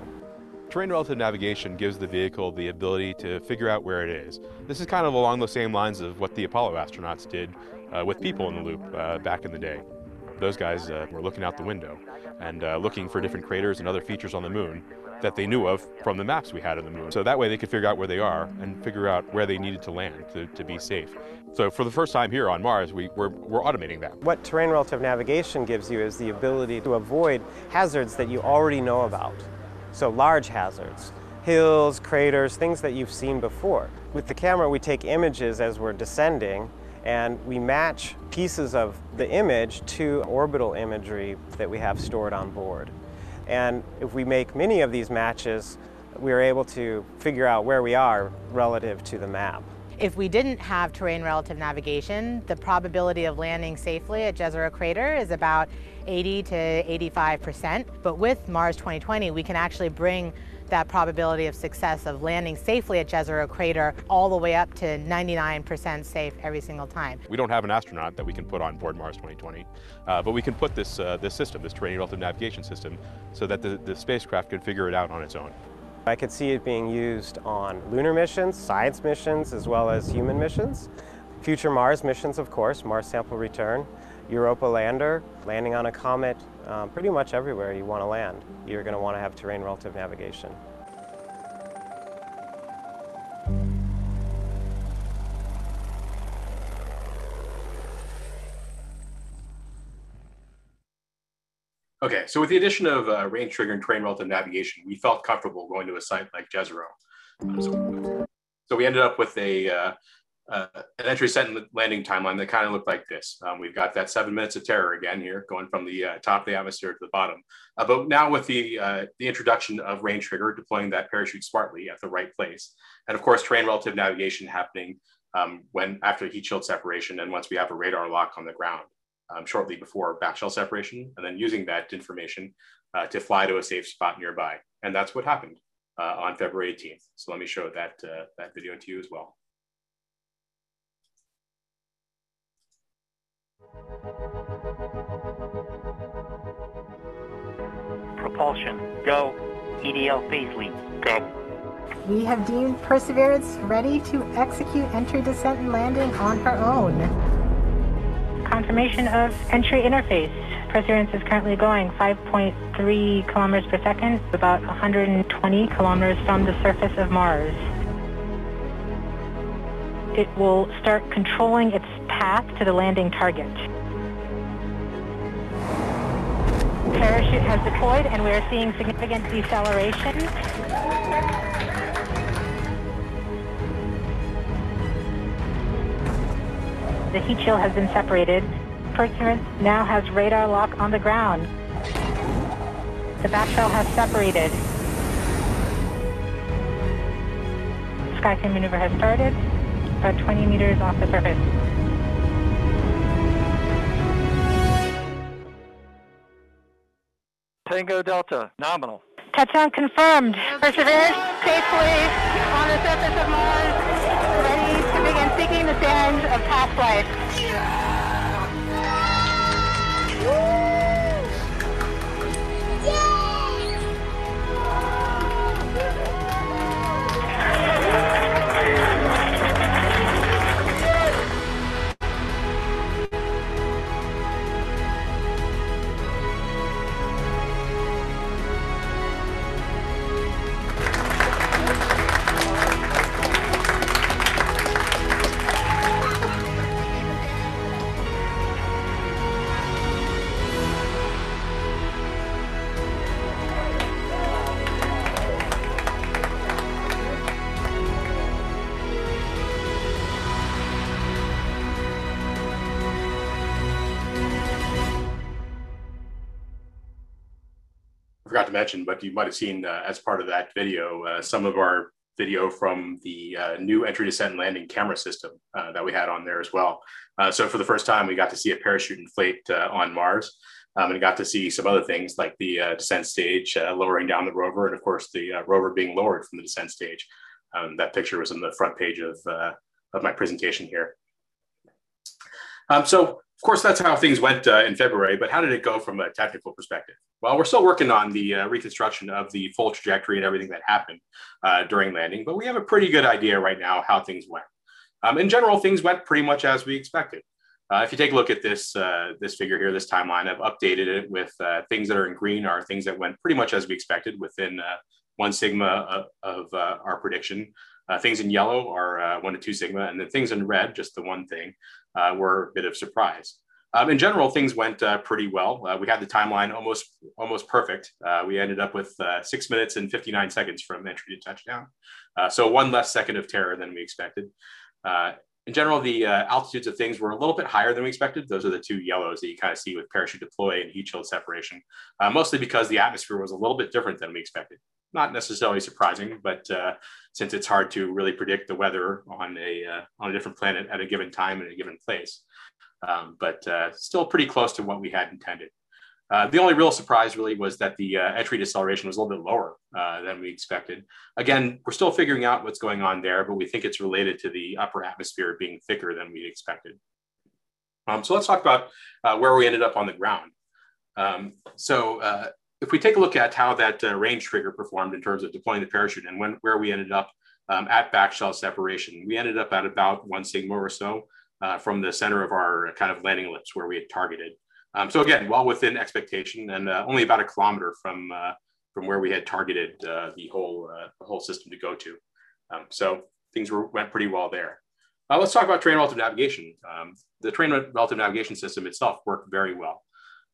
[SPEAKER 15] Terrain relative navigation gives the vehicle the ability to figure out where it is. This is kind of along the same lines of what the Apollo astronauts did uh, with people in the loop uh, back in the day. Those guys uh, were looking out the window and uh, looking for different craters and other features on the moon that they knew of from the maps we had of the moon. So that way they could figure out where they are and figure out where they needed to land to, to be safe. So for the first time here on Mars, we, we're, we're automating that.
[SPEAKER 14] What terrain relative navigation gives you is the ability to avoid hazards that you already know about. So large hazards, hills, craters, things that you've seen before. With the camera, we take images as we're descending and we match pieces of the image to orbital imagery that we have stored on board. And if we make many of these matches, we're able to figure out where we are relative to the map.
[SPEAKER 16] If we didn't have terrain relative navigation, the probability of landing safely at Jezero Crater is about 80 to 85%. But with Mars 2020, we can actually bring that probability of success of landing safely at Jezero Crater all the way up to 99% safe every single time.
[SPEAKER 15] We don't have an astronaut that we can put on board Mars 2020, uh, but we can put this, uh, this system, this terrain relative navigation system, so that the, the spacecraft can figure it out on its own.
[SPEAKER 14] I could see it being used on lunar missions, science missions, as well as human missions. Future Mars missions, of course, Mars sample return, Europa lander, landing on a comet, um, pretty much everywhere you want to land. You're going to want to have terrain relative navigation.
[SPEAKER 8] Okay, so with the addition of uh, range trigger and terrain relative navigation, we felt comfortable going to a site like Jezero. So, so we ended up with a uh, uh, an entry descent and landing timeline that kind of looked like this. Um, we've got that seven minutes of terror again here, going from the uh, top of the atmosphere to the bottom. Uh, but now with the uh, the introduction of range trigger, deploying that parachute smartly at the right place, and of course terrain relative navigation happening um, when after heat shield separation and once we have a radar lock on the ground um, shortly before backshell separation, and then using that information uh, to fly to a safe spot nearby. And that's what happened uh, on February 18th. So let me show that, that video to you as well.
[SPEAKER 17] Propulsion, go. EDL phase lead, go.
[SPEAKER 16] We have deemed Perseverance ready to execute entry, descent, and landing on her own.
[SPEAKER 18] Confirmation of entry interface. Perseverance is currently going 5.3 kilometers per second, about 120 kilometers from the surface of Mars. It will start controlling its path to the landing target. Parachute has deployed and we are seeing significant deceleration. The heat shield has been separated. Perseverance now has radar lock on the ground. The backshell has separated. Sky crane maneuver has started, about 20 meters off the surface.
[SPEAKER 17] Tango Delta, nominal.
[SPEAKER 18] Touchdown confirmed. Perseverance safely on the surface of Mars, ready to begin seeking the sands of past life.
[SPEAKER 8] Forgot to mention, but you might have seen uh, as part of that video, uh, some of our video from the uh, new entry, descent, and landing camera system uh, that we had on there as well. Uh, so for the first time, we got to see a parachute inflate on Mars. Um, and got to see some other things like the descent stage lowering down the rover, and of course the rover being lowered from the descent stage. Um, that picture was on the front page of, of my presentation here. Um, so of course, that's how things went uh, in February, but how did it go from a technical perspective? Well, we're still working on the uh, reconstruction of the full trajectory and everything that happened uh, during landing, but we have a pretty good idea right now how things went. Um, in general, things went pretty much as we expected. Uh, if you take a look at this uh, this figure here, this timeline, I've updated it with uh, things that are in green are things that went pretty much as we expected within one sigma of, of our prediction. Things in yellow are one to two sigma, and the things in red, just the one thing, uh, were a bit of surprise. Um, in general, things went uh, pretty well. Uh, we had the timeline almost almost perfect. Uh, we ended up with uh, six minutes and 59 seconds from entry to touchdown. Uh, so one less second of terror than we expected. In general, the altitudes of things were a little bit higher than we expected. Those are the two yellows that you kind of see with parachute deploy and heat shield separation, mostly because the atmosphere was a little bit different than we expected not necessarily surprising, but uh, since it's hard to really predict the weather on a uh, on a different planet at a given time in a given place, um, but uh, still pretty close to what we had intended. Uh, the only real surprise really was that the uh, entry deceleration was a little bit lower uh, than we expected. Again, we're still figuring out what's going on there, but we think it's related to the upper atmosphere being thicker than we expected. Um, so let's talk about where we ended up on the ground. Um, so if we take a look at how that uh, range trigger performed in terms of deploying the parachute and when, where we ended up um, at backshell separation, we ended up at about one sigma or so uh, from the center of our kind of landing ellipse where we had targeted. Um, so again, well within expectation and uh, only about a kilometer from, uh, from where we had targeted uh, the, whole, uh, the whole system to go to. Um, so things were, went pretty well there. let's talk about terrain relative navigation. Um, the terrain relative navigation system itself worked very well.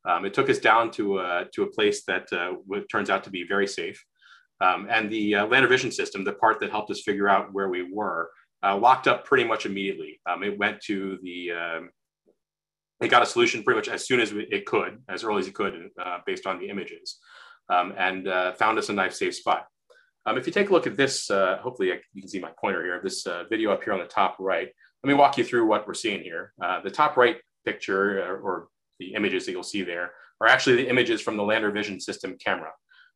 [SPEAKER 8] Um, it took us down to, uh, to a place that uh, turns out to be very safe. Um, and the uh, lander vision system, the part that helped us figure out where we were, uh, locked up pretty much immediately. Um, it went to the, it got a solution pretty much as soon as it could, as early as it could, uh, based on the images, um, and uh, found us a nice safe spot. Um, if you take a look at this, hopefully you can see my pointer here, this video up here on the top right, let me walk you through what we're seeing here. the top right picture or, or the images that you'll see there are actually the images from the lander vision system camera.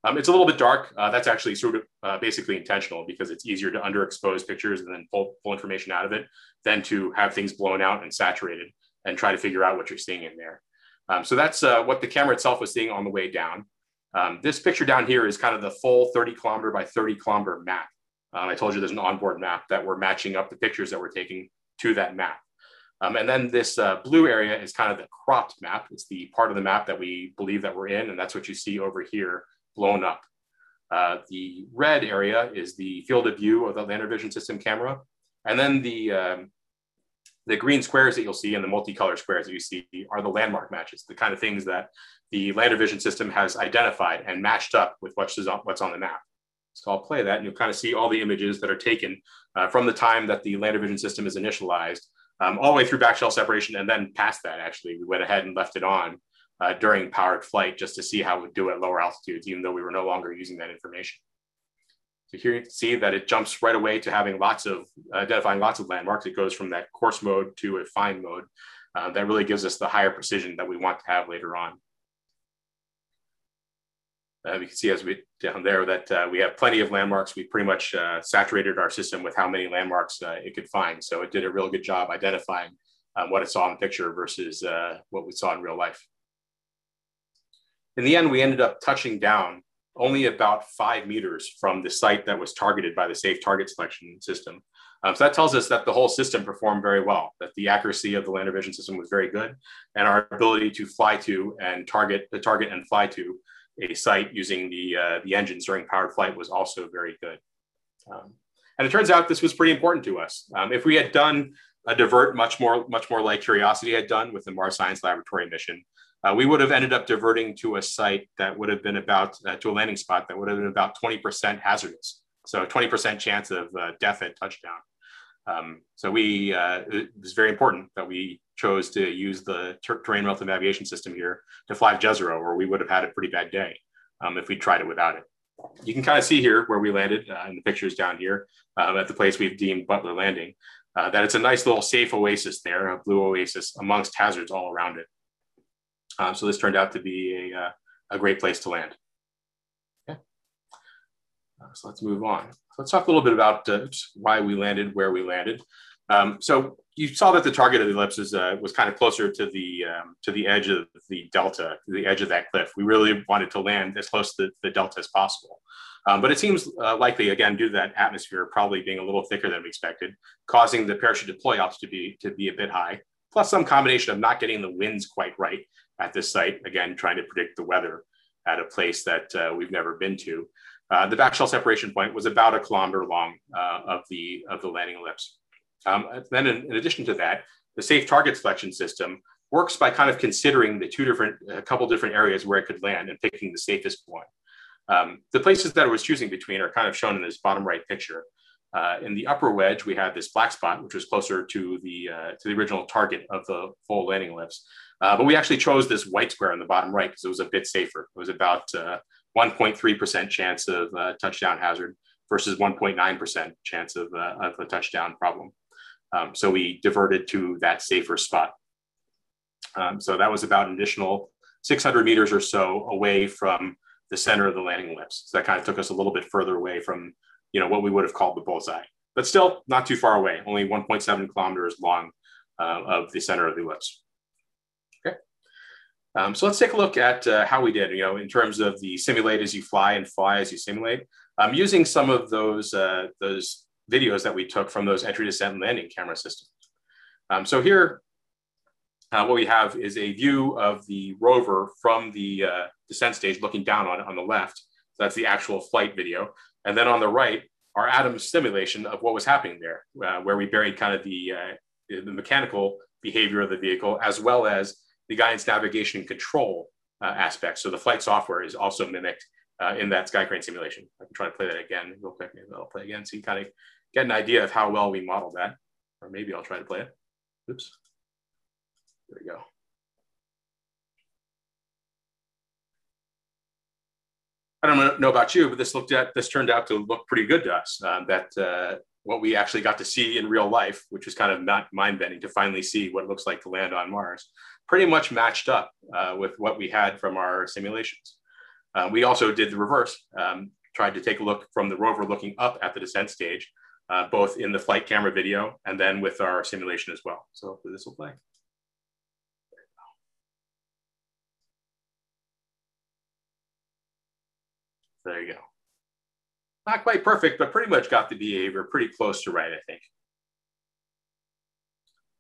[SPEAKER 8] Um, it's a little bit dark. Uh, that's actually sort of uh, basically intentional because it's easier to underexpose pictures and then pull, pull information out of it than to have things blown out and saturated and try to figure out what you're seeing in there. Um, so that's uh, what the camera itself was seeing on the way down. Um, this picture down here is kind of the full 30 kilometer by 30 kilometer map. Um, I told you there's an onboard map that we're matching up the pictures that we're taking to that map. Um, and then this uh, blue area is kind of the cropped map. It's the part of the map that we believe that we're in, and that's what you see over here blown up. Uh, the red area is the field of view of the lander vision system camera. And then the, um, the green squares that you'll see and the multicolor squares that you see are the landmark matches, the kind of things that the lander vision system has identified and matched up with what's on, what's on the map. So I'll play that and you'll kind of see all the images that are taken uh, from the time that the lander vision system is initialized um, all the way through backshell separation. And then past that, actually, we went ahead and left it on uh, during powered flight just to see how it would do at lower altitudes, even though we were no longer using that information. So here you can see that it jumps right away to having lots of, identifying lots of landmarks. It goes from that coarse mode to a fine mode. Uh, that really gives us the higher precision that we want to have later on. Uh, you can see as we down there that uh, we have plenty of landmarks. We pretty much uh, saturated our system with how many landmarks uh, it could find. So it did a real good job identifying um, what it saw in the picture versus what we saw in real life. In the end, we ended up touching down only about five meters from the site that was targeted by the safe target selection system. Um, so that tells us that the whole system performed very well, that the accuracy of the lander vision system was very good, and our ability to fly to and target the target and fly to a site using the, uh, the engines during powered flight was also very good. Um, and it turns out this was pretty important to us. Um, if we had done a divert much more, much more like Curiosity had done with the Mars Science Laboratory mission, uh, we would have ended up diverting to a site that would have been about, uh, to a landing spot that would have been about 20% hazardous. So 20% chance of uh, death at touchdown. Um, so we, uh, it was very important that we chose to use the ter terrain relative navigation system here to fly Jezero, or we would have had a pretty bad day um, if we tried it without it. You can kind of see here where we landed uh, in the pictures down here uh, at the place we've deemed Butler Landing, uh, that it's a nice little safe oasis there, a blue oasis amongst hazards all around it. Um, so this turned out to be a, uh, a great place to land. Okay. Uh, so let's move on. let's talk a little bit about uh, why we landed where we landed. Um, so you saw that the target of the ellipse is, uh, was kind of closer to the um, to the edge of the delta, the edge of that cliff. We really wanted to land as close to the delta as possible. Um, but it seems uh, likely, again, due to that atmosphere probably being a little thicker than we expected, causing the parachute deploy ops to be to be a bit high, plus some combination of not getting the winds quite right at this site. Again, trying to predict the weather at a place that uh, we've never been to. Uh, the backshell separation point was about a kilometer long uh, of the of the landing ellipse. Um, then in, in, addition to that, the safe target selection system works by kind of considering the two different, a couple different areas where it could land and picking the safest one. Um, the places that it was choosing between are kind of shown in this bottom right picture. Uh, in the upper wedge, we had this black spot, which was closer to the, uh, to the original target of the full landing ellipse. Uh, but we actually chose this white square in the bottom right because it was a bit safer. It was about 1.3% uh, chance of uh, touchdown hazard versus 1.9% chance of, of a touchdown problem. Um, so we diverted to that safer spot. Um, so that was about an additional 600 meters or so away from the center of the landing ellipse. So that kind of took us a little bit further away from, you know, what we would have called the bullseye, but still not too far away, only 1.7 kilometers long uh, of the center of the ellipse. Um, so let's take a look at uh, how we did, you know, in terms of the simulate as you fly and fly as you simulate. Um, using some of those, uh, those videos that we took from those entry, descent, and landing camera systems. Um, so here, uh, what we have is a view of the rover from the uh, descent stage looking down on it on the left. So that's the actual flight video. And then on the right, our Adams simulation of what was happening there, uh, where we buried kind of the, uh, the mechanical behavior of the vehicle, as well as the guidance navigation and control uh, aspects. So the flight software is also mimicked uh, in that Skycrane simulation. I can try to play that again real quick. Maybe I'll play again so you kind of get an idea of how well we modeled that. Or maybe I'll try to play it. Oops. There we go. I don't know about you, but this looked at this turned out to look pretty good to us. Um, that uh, what we actually got to see in real life, which was kind of not mind bending to finally see what it looks like to land on Mars, pretty much matched up uh, with what we had from our simulations. Uh, we also did the reverse, um, tried to take a look from the rover looking up at the descent stage, uh, both in the flight camera video and then with our simulation as well. So hopefully this will play. There you go. Not quite perfect, but pretty much got the behavior pretty close to right, I think.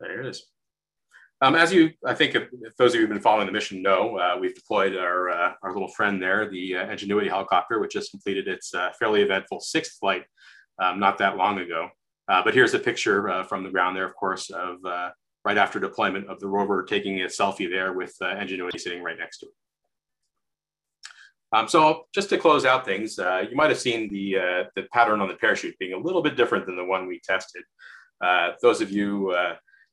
[SPEAKER 8] There it is. Um, as you, I think if, if, those of you who've been following the mission know, uh, we've deployed our, uh, our little friend there, the uh, Ingenuity helicopter, which just completed its uh, fairly eventful sixth flight um, not that long ago. Uh, but here's a picture uh, from the ground there, of course, of right after deployment of the rover taking a selfie there with Ingenuity sitting right next to it. Um, so just to close out things, you might have seen the, the pattern on the parachute being a little bit different than the one we tested. Those of you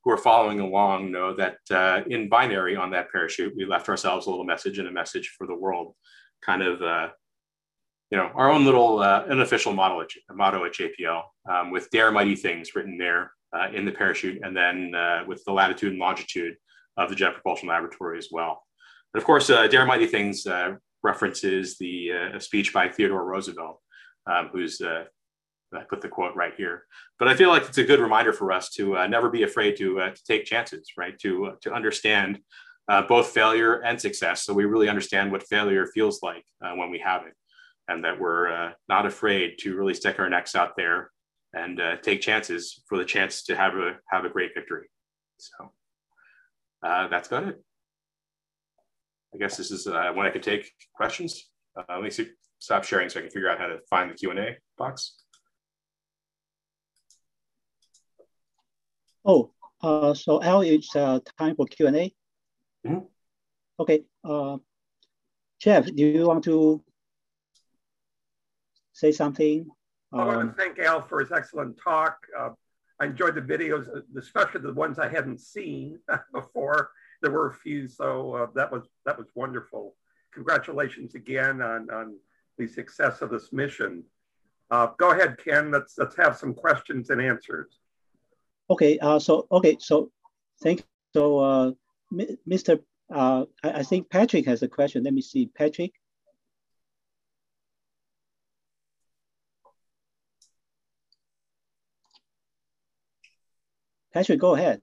[SPEAKER 8] who are following along know that uh, in binary on that parachute, we left ourselves a little message and a message for the world, kind of, uh, you know, our own little unofficial motto at, motto at JPL um, with dare mighty things written there in the parachute and then with the latitude and longitude of the Jet Propulsion Laboratory as well. And of course, dare mighty things references the uh, speech by Theodore Roosevelt, um, who's uh, I put the quote right here. But I feel like it's a good reminder for us to uh, never be afraid to, uh, to take chances, right? To, uh, to understand uh, both failure and success. So we really understand what failure feels like when we have it, and that we're not afraid to really stick our necks out there and take chances for the chance to have a have a great victory. So that's about it. I guess this is uh, when I could take questions. Uh, let me see, stop sharing so I can figure out how to find the Q&A box.
[SPEAKER 2] Oh, uh, so Al, it's uh, time for Q&A. Mm -hmm. Okay, uh, Jeff, do you want to say something?
[SPEAKER 1] I want to um, thank Al for his excellent talk. Uh, I enjoyed the videos, especially the ones I hadn't seen [laughs] before there were a few, so uh, that was that was wonderful. Congratulations again on, on the success of this mission. Uh, go ahead, Ken. Let's let's have some questions and answers.
[SPEAKER 2] Okay. Uh, so okay. So thank you. So uh, Mr. Uh, I, I think Patrick has a question. Let me see, Patrick. Patrick, go ahead.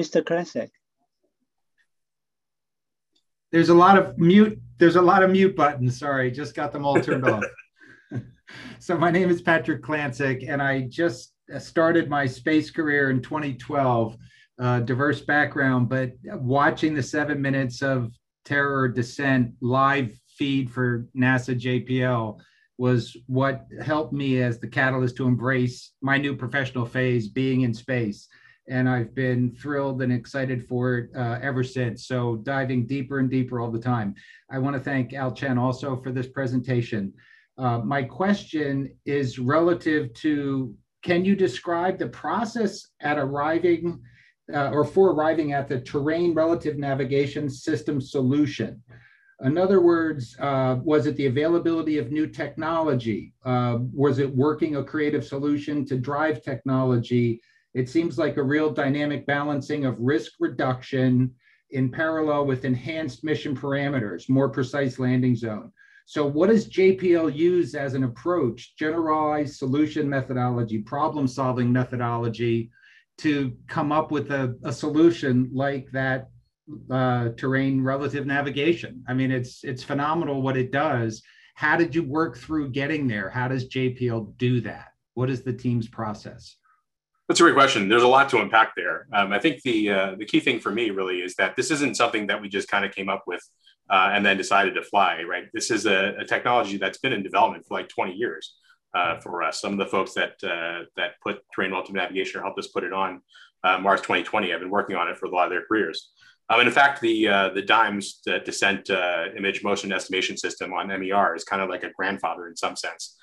[SPEAKER 2] Mr. Krasek.
[SPEAKER 19] There's a lot of mute. There's a lot of mute buttons. Sorry, just got them all turned off. [laughs] [laughs] so my name is Patrick Klancik, and I just started my space career in 2012. Uh, diverse background, but watching the seven minutes of terror descent live feed for NASA JPL was what helped me as the catalyst to embrace my new professional phase, being in space and I've been thrilled and excited for it uh, ever since. So diving deeper and deeper all the time. I want to thank Al Chen also for this presentation. Uh, my question is relative to, can you describe the process at arriving uh, or for arriving at the terrain relative navigation system solution? In other words, uh, was it the availability of new technology? Uh, was it working a creative solution to drive technology? It seems like a real dynamic balancing of risk reduction in parallel with enhanced mission parameters, more precise landing zone. So what does JPL use as an approach, generalized solution methodology, problem solving methodology to come up with a, a solution like that uh, terrain relative navigation. I mean, it's it's phenomenal what it does. How did you work through getting there? How does JPL do that? What is the team's process?
[SPEAKER 8] That's a great question. There's a lot to unpack there. Um, I think the uh, the key thing for me really is that this isn't something that we just kind of came up with uh, and then decided to fly. Right. This is a, a, technology that's been in development for like 20 years uh, for us. Some of the folks that uh, that put terrain relative navigation or helped us put it on uh, Mars 2020 have been working on it for a lot of their careers. Um, and in fact, the uh, the DIMES the descent uh, image motion estimation system on MER is kind of like a grandfather in some sense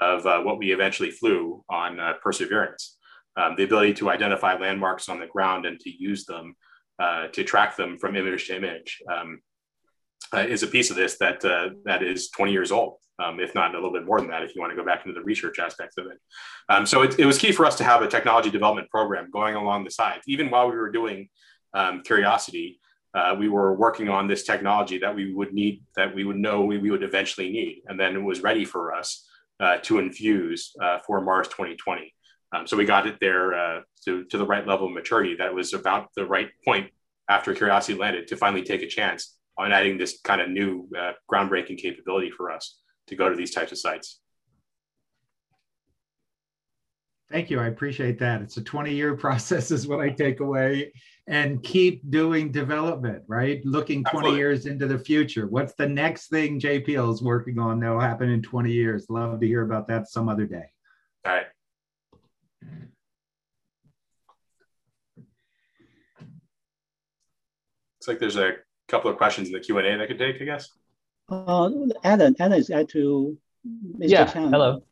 [SPEAKER 8] of uh, what we eventually flew on uh, Perseverance. Um, the ability to identify landmarks on the ground and to use them uh, to track them from image to image um, uh, is a piece of this that that is 20 years old, um, if not a little bit more than that, if you want to go back into the research aspects of it. Um, so it, it was key for us to have a technology development program going along the sides, even while we were doing um, Curiosity, uh, we were working on this technology that we would need, that we would know we, we would eventually need. And then it was ready for us uh, to infuse uh, for Mars 2020. Um, so we got it there uh, to, to the right level of maturity that was about the right point after Curiosity landed to finally take a chance on adding this kind of new uh, groundbreaking capability for us to go to these types of sites.
[SPEAKER 19] Thank you. I appreciate that. It's a 20 year [laughs] process, is what I take away and keep doing development, right? Looking 20 Absolutely. years into the future. What's the next thing JPL is working on that'll happen in 20 years? Love to hear about that some other day.
[SPEAKER 8] All right. Looks like there's a couple of questions in the Q&A that I could take, I guess.
[SPEAKER 2] Uh, Adam, Adam is add to
[SPEAKER 20] Mr. Yeah, Chan. hello.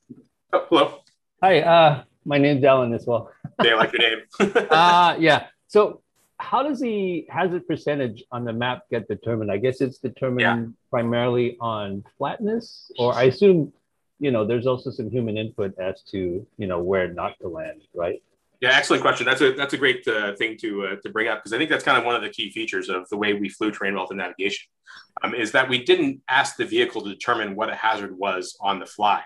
[SPEAKER 8] Oh, hello.
[SPEAKER 20] Hi, uh, my name's Alan as well.
[SPEAKER 8] They like your name. [laughs]
[SPEAKER 20] uh, yeah. So how does the hazard percentage on the map get determined? I guess it's determined yeah. primarily on flatness, or I assume, you know, there's also some human input as to, you know, where not to land, right?
[SPEAKER 8] Yeah, excellent question. That's a that's a great uh, thing to uh, to bring up because I think that's kind of one of the key features of the way we flew terrain relative navigation, um, is that we didn't ask the vehicle to determine what a hazard was on the fly,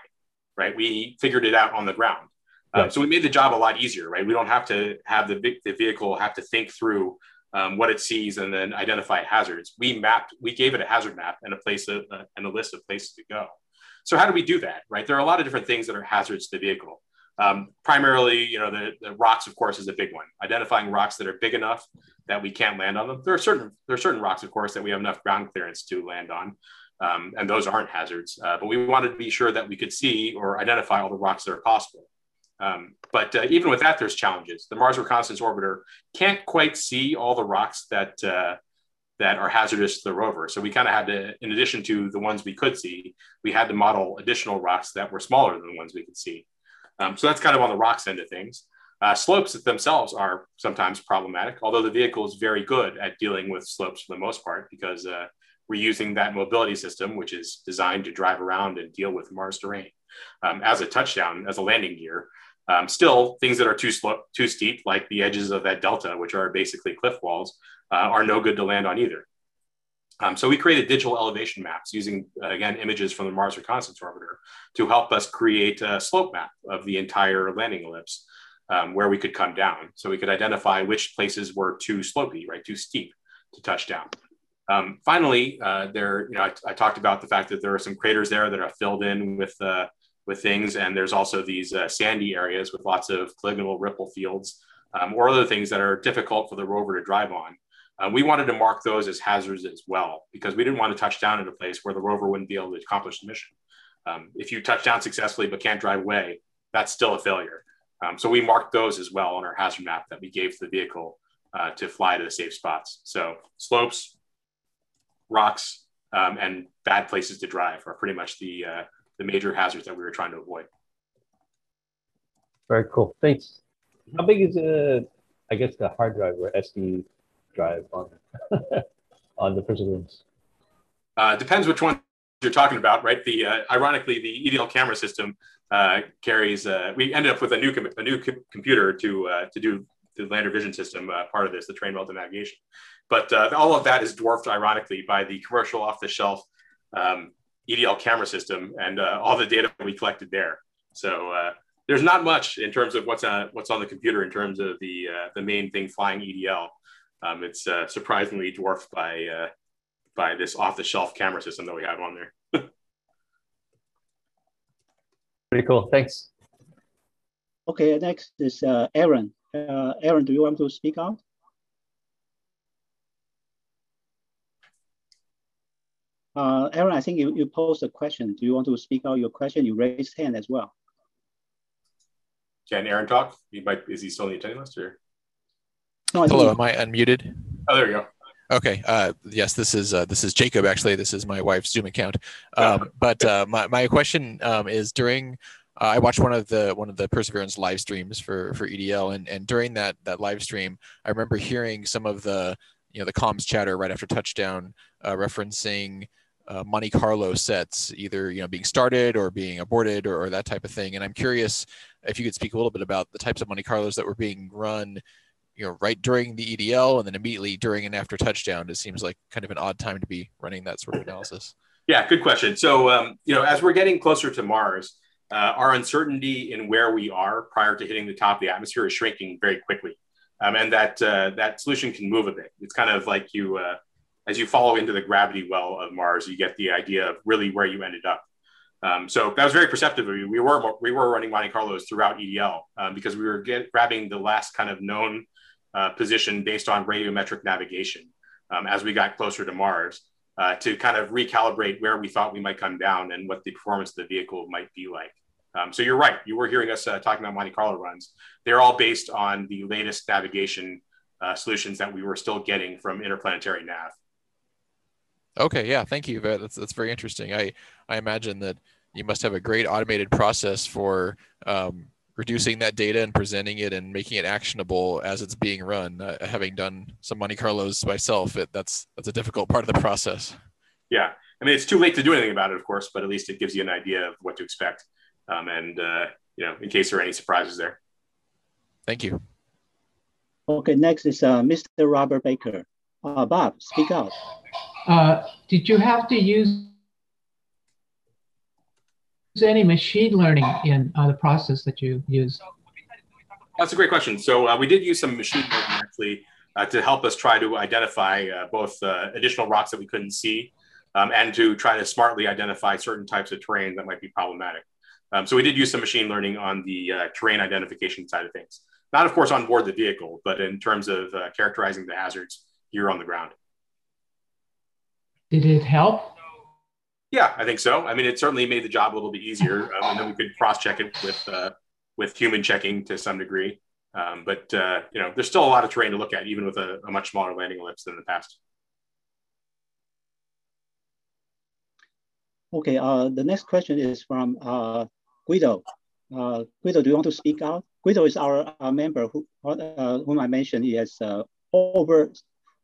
[SPEAKER 8] right? We figured it out on the ground. Um, so we made the job a lot easier, right? We don't have to have the, the vehicle have to think through um, what it sees and then identify hazards. We mapped, we gave it a hazard map and a place of, uh, and a list of places to go. So how do we do that, right? There are a lot of different things that are hazards to the vehicle. Um, primarily, you know, the, the, rocks, of course, is a big one. Identifying rocks that are big enough that we can't land on them. There are certain there are certain rocks, of course, that we have enough ground clearance to land on, um, and those aren't hazards. Uh, but we wanted to be sure that we could see or identify all the rocks that are possible. Um, but uh, even with that, there's challenges. The Mars Reconnaissance Orbiter can't quite see all the rocks that uh, that are hazardous to the rover. So we kind of had to, in addition to the ones we could see, we had to model additional rocks that were smaller than the ones we could see. Um, so that's kind of on the rocks end of things. Uh, slopes themselves are sometimes problematic, although the vehicle is very good at dealing with slopes for the most part because uh, we're using that mobility system, which is designed to drive around and deal with Mars terrain um, as a touchdown, as a landing gear. Um, still, things that are too too steep, like the edges of that delta, which are basically cliff walls, uh, are no good to land on either. Um, so we created digital elevation maps using, uh, again, images from the Mars Reconnaissance Orbiter to help us create a slope map of the entire landing ellipse um, where we could come down. So we could identify which places were too slopey, right, too steep to touch down. Um, finally, uh, there, you know, I, I, talked about the fact that there are some craters there that are filled in with uh, with things. And there's also these uh, sandy areas with lots of polygonal ripple fields um, or other things that are difficult for the rover to drive on. Uh, we wanted to mark those as hazards as well because we didn't want to touch down in a place where the rover wouldn't be able to accomplish the mission. Um, if you touch down successfully but can't drive away, that's still a failure. Um, so we marked those as well on our hazard map that we gave to the vehicle uh, to fly to the safe spots. So slopes, rocks, um, and bad places to drive are pretty much the uh, the major hazards that we were trying to avoid.
[SPEAKER 20] Very cool. Thanks. How big is uh, I guess the hard drive or SD drive on [laughs] on the Perseverance?
[SPEAKER 8] Uh, depends which one you're talking about, right? The uh, ironically, the EDL camera system uh, carries. Uh, we ended up with a new com- a new com- computer to uh, to do the lander vision system uh, part of this, the terrain relative navigation. But all of that is dwarfed, ironically, by the commercial off the shelf um, EDL camera system and all the data we collected there. So there's not much in terms of what's on what's on the computer in terms of the the main thing flying EDL. Um, it's uh, surprisingly dwarfed by uh, by this off-the-shelf camera system that we have on there. [laughs]
[SPEAKER 20] Pretty cool. Thanks.
[SPEAKER 2] Okay, next is uh, Aaron. Uh, Aaron, do you want to speak out? Uh, Aaron, I think you, you posed a question. Do you want to speak out your question? You raised hand as well.
[SPEAKER 8] Can Aaron talk? He might. Is he still in the attending list or?
[SPEAKER 2] No, I
[SPEAKER 21] Hello,
[SPEAKER 2] think-
[SPEAKER 21] am I unmuted?
[SPEAKER 8] Oh, there you go.
[SPEAKER 21] Okay. Uh, yes, this is uh, this is Jacob. Actually, this is my wife's Zoom account. Um, [laughs] but uh, my my question um, is during. Uh, I watched one of the one of the Perseverance live streams for for EDL, and and during that that live stream, I remember hearing some of the you know the comms chatter right after touchdown, uh, referencing uh, Monte Carlo sets either you know being started or being aborted or, or that type of thing. And I'm curious if you could speak a little bit about the types of Monte Carlos that were being run you know, right during the EDL and then immediately during and after touchdown. It seems like kind of an odd time to be running that sort of analysis.
[SPEAKER 8] Yeah, good question. So, um, you know, as we're getting closer to Mars, uh, our uncertainty in where we are prior to hitting the top of the atmosphere is shrinking very quickly, um, and that uh, that solution can move a bit. It's kind of like you, uh, as you follow into the gravity well of Mars, you get the idea of really where you ended up. Um, so that was very perceptive of you. We were we were running Monte Carlos throughout EDL um, because we were get, grabbing the last kind of known uh, position based on radiometric navigation um, as we got closer to Mars uh, to kind of recalibrate where we thought we might come down and what the performance of the vehicle might be like. Um, so you're right. You were hearing us uh, talking about Monte Carlo runs. They're all based on the latest navigation uh, solutions that we were still getting from interplanetary nav.
[SPEAKER 21] Okay, yeah, thank you. That's that's very interesting. I I imagine that you must have a great automated process for um, reducing that data and presenting it and making it actionable as it's being run. Uh, having done some Monte Carlos myself, it, that's that's a difficult part of the process.
[SPEAKER 8] Yeah, I mean it's too late to do anything about it, of course, but at least it gives you an idea of what to expect, um, and uh, you know, in case there are any surprises there.
[SPEAKER 21] Thank you.
[SPEAKER 2] Okay, next is uh, Mr. Robert Baker. Uh, Bob, speak out.
[SPEAKER 22] Uh, did you have to use any machine learning in uh, the process that you use?
[SPEAKER 8] That's a great question. So uh, we did use some machine learning actually uh, to help us try to identify uh, both uh, additional rocks that we couldn't see um, and to try to smartly identify certain types of terrain that might be problematic. Um, so we did use some machine learning on the uh, terrain identification side of things. Not, of course, on board the vehicle, but in terms of uh, characterizing the hazards here on the ground.
[SPEAKER 22] Did it help?
[SPEAKER 8] Yeah, I think so. I mean, it certainly made the job a little bit easier, um, and then we could cross-check it with uh, with human checking to some degree. Um, but uh, you know, there's still a lot of terrain to look at, even with a, a much smaller landing ellipse than in the past.
[SPEAKER 2] Okay, uh, the next question is from uh, Guido. Uh, Guido, do you want to speak out? Guido is our, our member who, uh, whom I mentioned. He has uh, over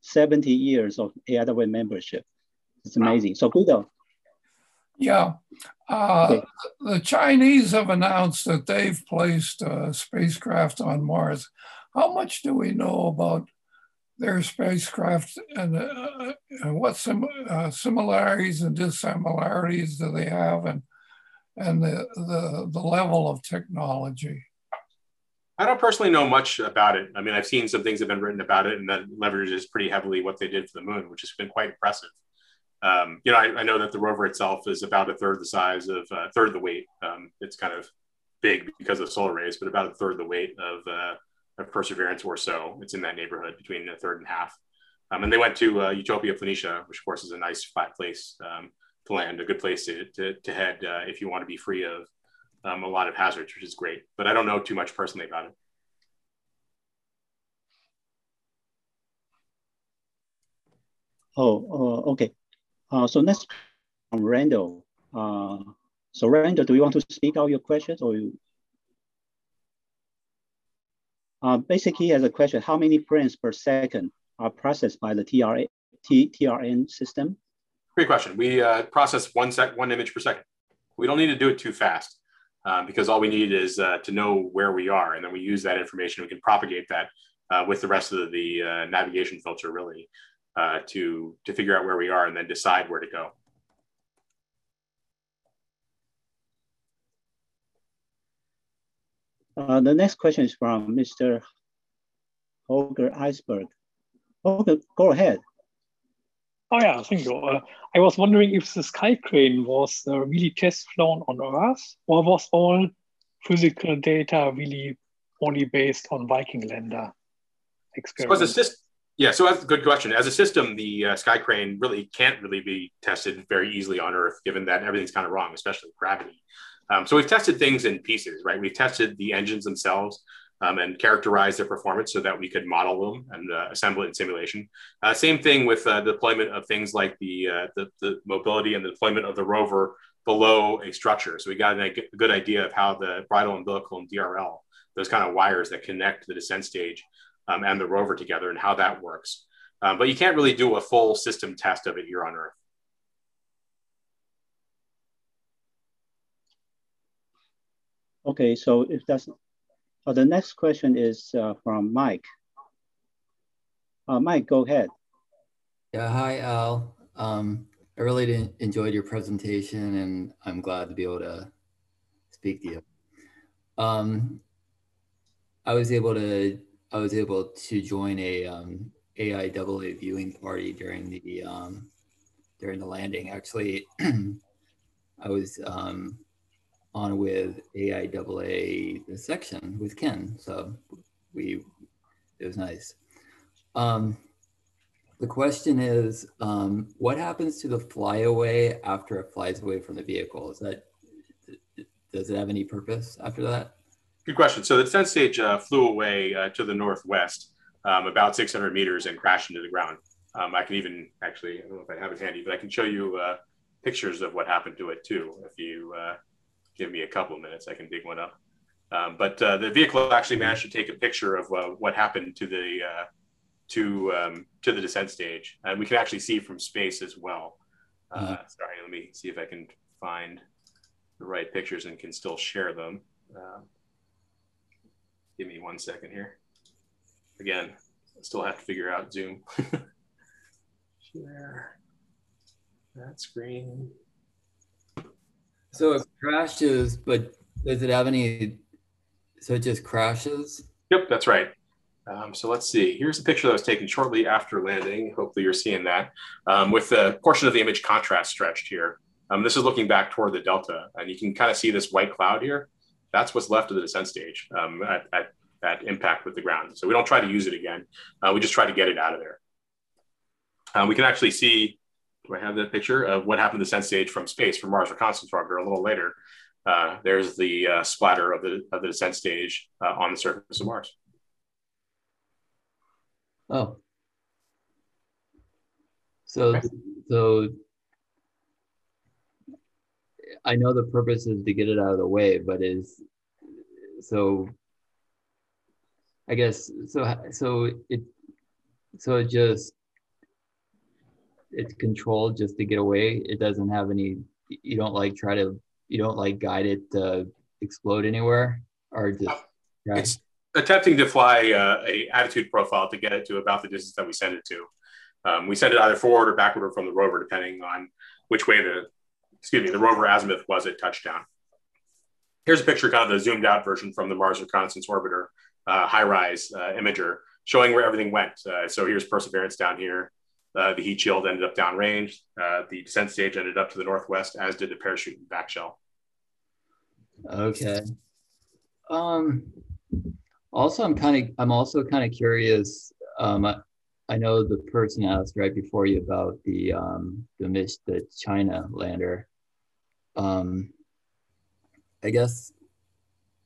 [SPEAKER 2] 70 years of AIAA membership. It's amazing. So Guido.
[SPEAKER 23] Yeah. Uh, The Chinese have announced that they've placed a spacecraft on Mars. How much do we know about their spacecraft and, uh, and what sim- uh, similarities and dissimilarities do they have and, and the, the, the level of technology?
[SPEAKER 8] I don't personally know much about it. I mean, I've seen some things that have been written about it, and that leverages pretty heavily what they did for the moon, which has been quite impressive. Um, you know, I, I, know that the rover itself is about a third the size of a uh, third the weight. Um, it's kind of big because of solar arrays, but about a third the weight of, uh, of Perseverance or so. It's in that neighborhood between a third and half. Um, and they went to uh, Utopia Planitia, which of course is a nice flat place um, to land, a good place to, to, to head uh, if you want to be free of um, a lot of hazards, which is great. But I don't know too much personally about it.
[SPEAKER 2] Oh, uh, okay. Uh, so next, um, Randall. Uh, so Randall, do you want to speak out your questions or you? Uh, basically, he has a question: How many frames per second are processed by the TRA, T, TRN system?
[SPEAKER 8] Great question. We uh, process one sec, one image per second. We don't need to do it too fast um, because all we need is uh, to know where we are, and then we use that information. We can propagate that uh, with the rest of the uh, navigation filter, really, uh, to to figure out where we are and then decide where to go.
[SPEAKER 2] Uh, the next question is from Mr. Holger Iceberg. Okay, go ahead.
[SPEAKER 24] Oh yeah, thank you. Uh, I was wondering if the sky crane was uh, really test flown on Earth, or was all physical data really only based on Viking lander experiments?
[SPEAKER 8] So as a system, yeah, so that's a good question. As a system, the uh, sky crane really can't really be tested very easily on Earth, given that everything's kind of wrong, especially gravity. Um, so we've tested things in pieces, right? We've tested the engines themselves um, and characterized their performance so that we could model them and uh, assemble it in simulation. Uh, same thing with uh, deployment of things like the, uh, the, the mobility and the deployment of the rover below a structure. So we got a good idea of how the bridle umbilical and DRL, those kind of wires that connect to the descent stage um, and the rover together and how that works. Um, but you can't really do a full system test of it here on Earth.
[SPEAKER 2] Okay, so if that's, uh, the next question is uh, from Mike. Uh, Mike, go ahead.
[SPEAKER 25] Yeah, hi, Al. Um, I really enjoyed your presentation and I'm glad to be able to speak to you. Um, I was able to I was able to join a um, AIAA viewing party during the um, during the landing. Actually, [clears throat] I was um, on with AIAA the section with Ken, so we it was nice. Um, the question is, um, what happens to the flyaway after it flies away from the vehicle? Is that does it have any purpose after that?
[SPEAKER 8] Good question. So the descent stage uh, flew away uh, to the northwest, um, about 600 meters, and crashed into the ground. Um, I can even actually, I don't know if I have it handy, but I can show you uh, pictures of what happened to it too. If you uh, give me a couple of minutes, I can dig one up. Um, but uh, the vehicle actually managed to take a picture of uh, what happened to the to um, to the descent stage, and we can actually see from space as well. Mm-hmm. Sorry, let me see if I can find the right pictures and can still share them. Give me one second here. Again, I still have to figure out Zoom. [laughs] Share that screen.
[SPEAKER 25] So it crashes, but does it have any? So it just crashes?
[SPEAKER 8] Yep, that's right. Um, so let's see. Here's a picture that was taken shortly after landing. Hopefully, you're seeing that um, with the portion of the image contrast stretched here. Um, this is looking back toward the delta, and you can kind of see this white cloud here that's what's left of the descent stage um, at, at, at, impact with the ground. So we don't try to use it again. Uh, we just try to get it out of there. Uh, we can actually see, do I have that picture of what happened to the descent stage from space from Mars Reconnaissance Orbiter a little later? Uh, there's the uh, splatter of the, of the descent stage uh, on the surface of Mars.
[SPEAKER 25] Oh. So, so I know the purpose is to get it out of the way, but is so I guess so so it so it just it's controlled just to get away. It doesn't have any you don't like try to you don't like guide it to explode anywhere or just
[SPEAKER 8] yeah. it's attempting to fly uh, a attitude profile to get it to about the distance that we send it to. Um, we send it either forward or backward or from the rover, depending on which way the excuse me, the rover azimuth was at touchdown. Here's a picture, kind of the zoomed out version from the Mars Reconnaissance Orbiter uh, HiRISE uh, imager showing where everything went. Uh, so here's Perseverance down here. Uh, the heat shield ended up downrange. Uh, the descent stage ended up to the northwest, as did the parachute and back shell.
[SPEAKER 25] Okay. Um, also, I'm kind of, I'm also kind of curious. Um, I know the person asked right before you about the um, the the China lander. Um, I guess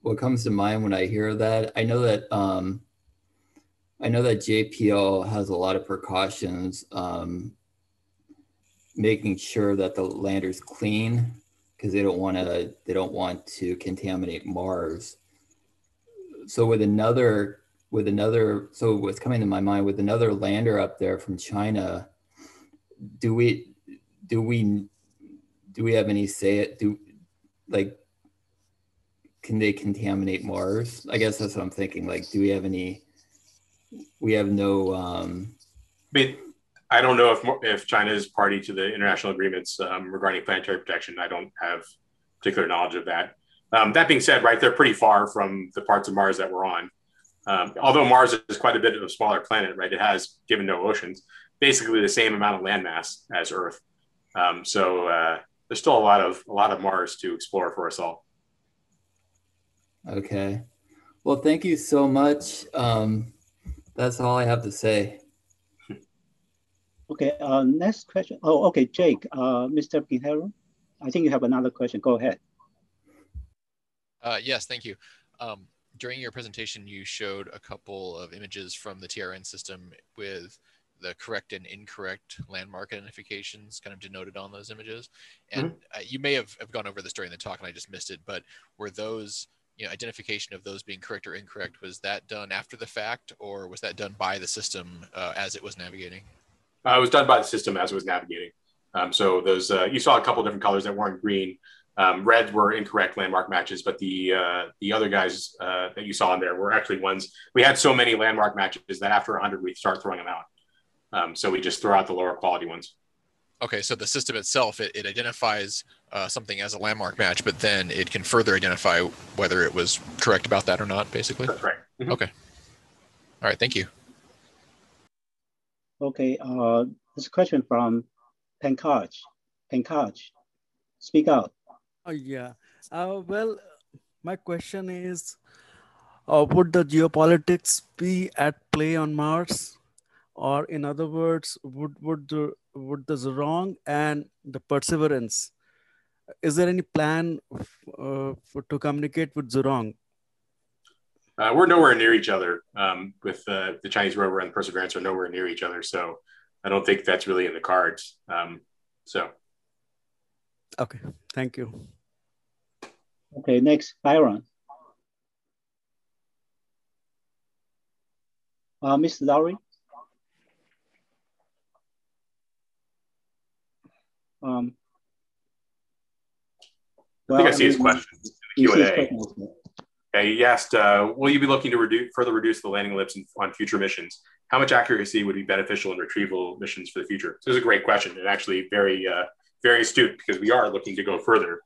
[SPEAKER 25] what comes to mind when I hear that, I know that um, I know that JPL has a lot of precautions, um, making sure that the lander's clean because they don't want to they don't want to contaminate Mars. So with another with another so what's coming to my mind with another lander up there from China, do we do we do we have any say it do like can they contaminate Mars? I guess that's what I'm thinking. Like, do we have any? We have no. Um,
[SPEAKER 8] I mean, I don't know if if China is party to the international agreements um, regarding planetary protection. I don't have particular knowledge of that. Um, that being said, right, they're pretty far from the parts of Mars that we're on. Um, although Mars is quite a bit of a smaller planet, right? It has, given no oceans, basically the same amount of landmass as Earth. Um, so uh, there's still a lot of a lot of Mars to explore for us all.
[SPEAKER 25] Okay. Well, thank you so much. Um, that's all I have to say. [laughs]
[SPEAKER 2] Okay, uh, next question. Oh, okay, Jake, uh, Mr. Pinheiro, I think you have another question. Go ahead.
[SPEAKER 21] Uh, yes, thank you. Um, during your presentation, you showed a couple of images from the TRN system with the correct and incorrect landmark identifications kind of denoted on those images. And mm-hmm. uh, you may have, have gone over this during the talk and I just missed it, but were those, you know, identification of those being correct or incorrect, was that done after the fact or was that done by the system uh, as it was navigating?
[SPEAKER 8] Uh, it was done by the system as it was navigating. Um, so those, uh, you saw a couple different colors that weren't green. Um, reds were incorrect landmark matches, but the uh, the other guys uh, that you saw in there were actually ones. We had so many landmark matches that after 100 we start throwing them out. Um, so we just throw out the lower quality ones.
[SPEAKER 21] Okay, so the system itself it, it identifies uh, something as a landmark match, but then it can further identify whether it was correct about that or not. Basically,
[SPEAKER 8] that's right.
[SPEAKER 21] Mm-hmm. Okay. All right. Thank you.
[SPEAKER 2] Okay. Uh, this question from Pankaj. Pankaj, speak out.
[SPEAKER 26] Oh, yeah. Uh, well, my question is, uh, would the geopolitics be at play on Mars? Or in other words would would the would the Zhurong and the perseverance is there any plan uh, for, to communicate with Zhurong
[SPEAKER 8] uh, we're nowhere near each other um, with uh, the chinese rover and perseverance are nowhere near each other so i don't think that's really in the cards um, so
[SPEAKER 26] okay thank you
[SPEAKER 2] okay next byron uh, Mr. Lowry. Um,
[SPEAKER 8] well, I think I see his question in the Q&A. Okay, he asked, uh, will you be looking to reduce, further reduce the landing ellipse on future missions? How much accuracy would be beneficial in retrieval missions for the future? So this is a great question and actually very, uh, very astute because we are looking to go further,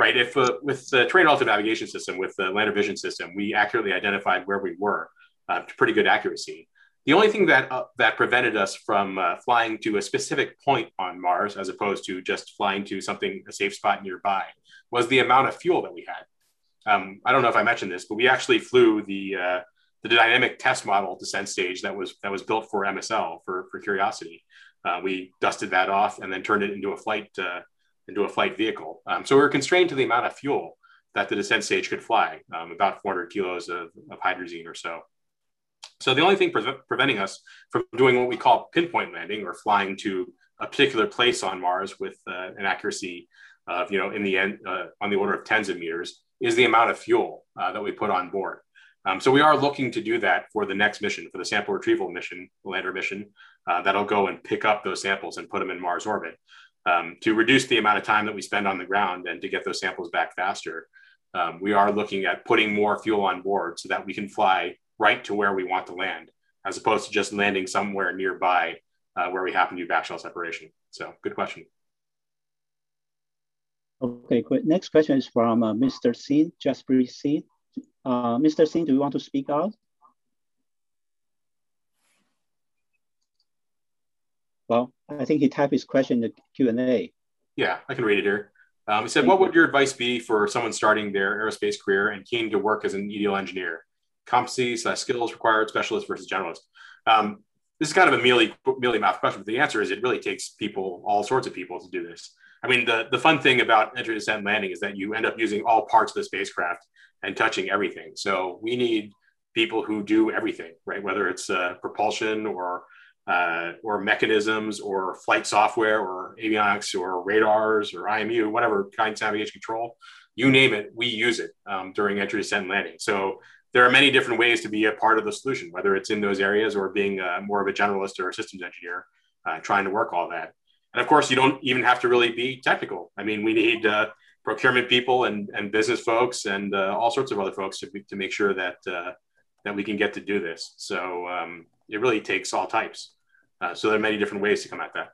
[SPEAKER 8] right? If uh, with the terrain relative navigation system, with the lander vision system, we accurately identified where we were uh, to pretty good accuracy. The only thing that uh, that prevented us from uh, flying to a specific point on Mars, as opposed to just flying to something a safe spot nearby, was the amount of fuel that we had. Um, I don't know if I mentioned this, but we actually flew the uh, the dynamic test model descent stage that was that was built for MSL for for Curiosity. Uh, we dusted that off and then turned it into a flight uh, into a flight vehicle. Um, so we were constrained to the amount of fuel that the descent stage could fly, um, about 400 kilos of, of hydrazine or so. So the only thing pre- preventing us from doing what we call pinpoint landing or flying to a particular place on Mars with uh, an accuracy of, you know, in the end, uh, on the order of tens of meters is the amount of fuel uh, that we put on board. Um, so we are looking to do that for the next mission, for the sample retrieval mission, lander mission, uh, that'll go and pick up those samples and put them in Mars orbit um, to reduce the amount of time that we spend on the ground and to get those samples back faster. Um, we are looking at putting more fuel on board so that we can fly right to where we want to land, as opposed to just landing somewhere nearby uh, where we happen to do backshell separation. So good question.
[SPEAKER 2] Okay, great. Next question is from uh, Mr. Sin, Jasper Sin. Uh, Mr. Sin, do you want to speak out? Well, I think he typed his question in the Q&A.
[SPEAKER 8] Yeah, I can read it here. Um, he said, what would your advice be for someone starting their aerospace career and keen to work as an EDL engineer? Competencies, uh, skills required, specialist versus generalist. Um, this is kind of a mealy, mealy mouth question, but the answer is it really takes people, all sorts of people to do this. I mean, the, the fun thing about entry, descent, landing is that you end up using all parts of the spacecraft and touching everything. So we need people who do everything, right? Whether it's uh, propulsion or uh, or mechanisms or flight software or avionics or radars or IMU, whatever kind of navigation control, you name it, we use it um, during entry, descent, landing. So there are many different ways to be a part of the solution, whether it's in those areas or being uh, more of a generalist or a systems engineer, uh, trying to work all that. And of course, you don't even have to really be technical. I mean, we need uh, procurement people and, and business folks and uh, all sorts of other folks to, to make sure that uh, that we can get to do this. So um, it really takes all types. Uh, so there are many different ways to come at that.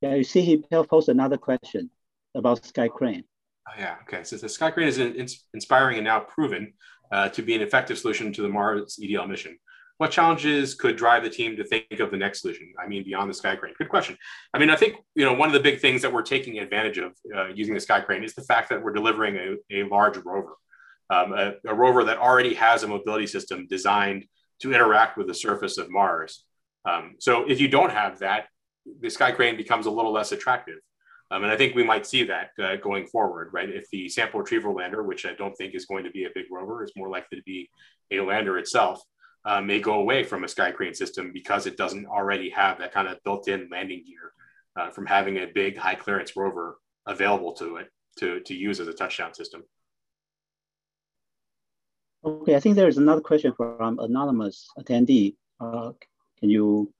[SPEAKER 2] Yeah, you see, he posed another question about Sky Crane.
[SPEAKER 8] Oh, yeah. Okay. So the Sky Crane is in, in, inspiring and now proven uh, to be an effective solution to the Mars EDL mission? What challenges could drive the team to think of the next solution? I mean, beyond the Sky Crane. Good question. I mean, I think you know one of the big things that we're taking advantage of uh, using the Sky Crane is the fact that we're delivering a, a large rover, um, a, a rover that already has a mobility system designed to interact with the surface of Mars. Um, so if you don't have that, the Sky Crane becomes a little less attractive. Um, and I think we might see that uh, going forward, right? If the sample retrieval lander, which I don't think is going to be a big rover, is more likely to be a lander itself, uh, may go away from a Sky Crane system because it doesn't already have that kind of built-in landing gear uh, from having a big high clearance rover available to it to, to use as a touchdown system.
[SPEAKER 2] Okay, I think there is another question from anonymous attendee. Uh, can you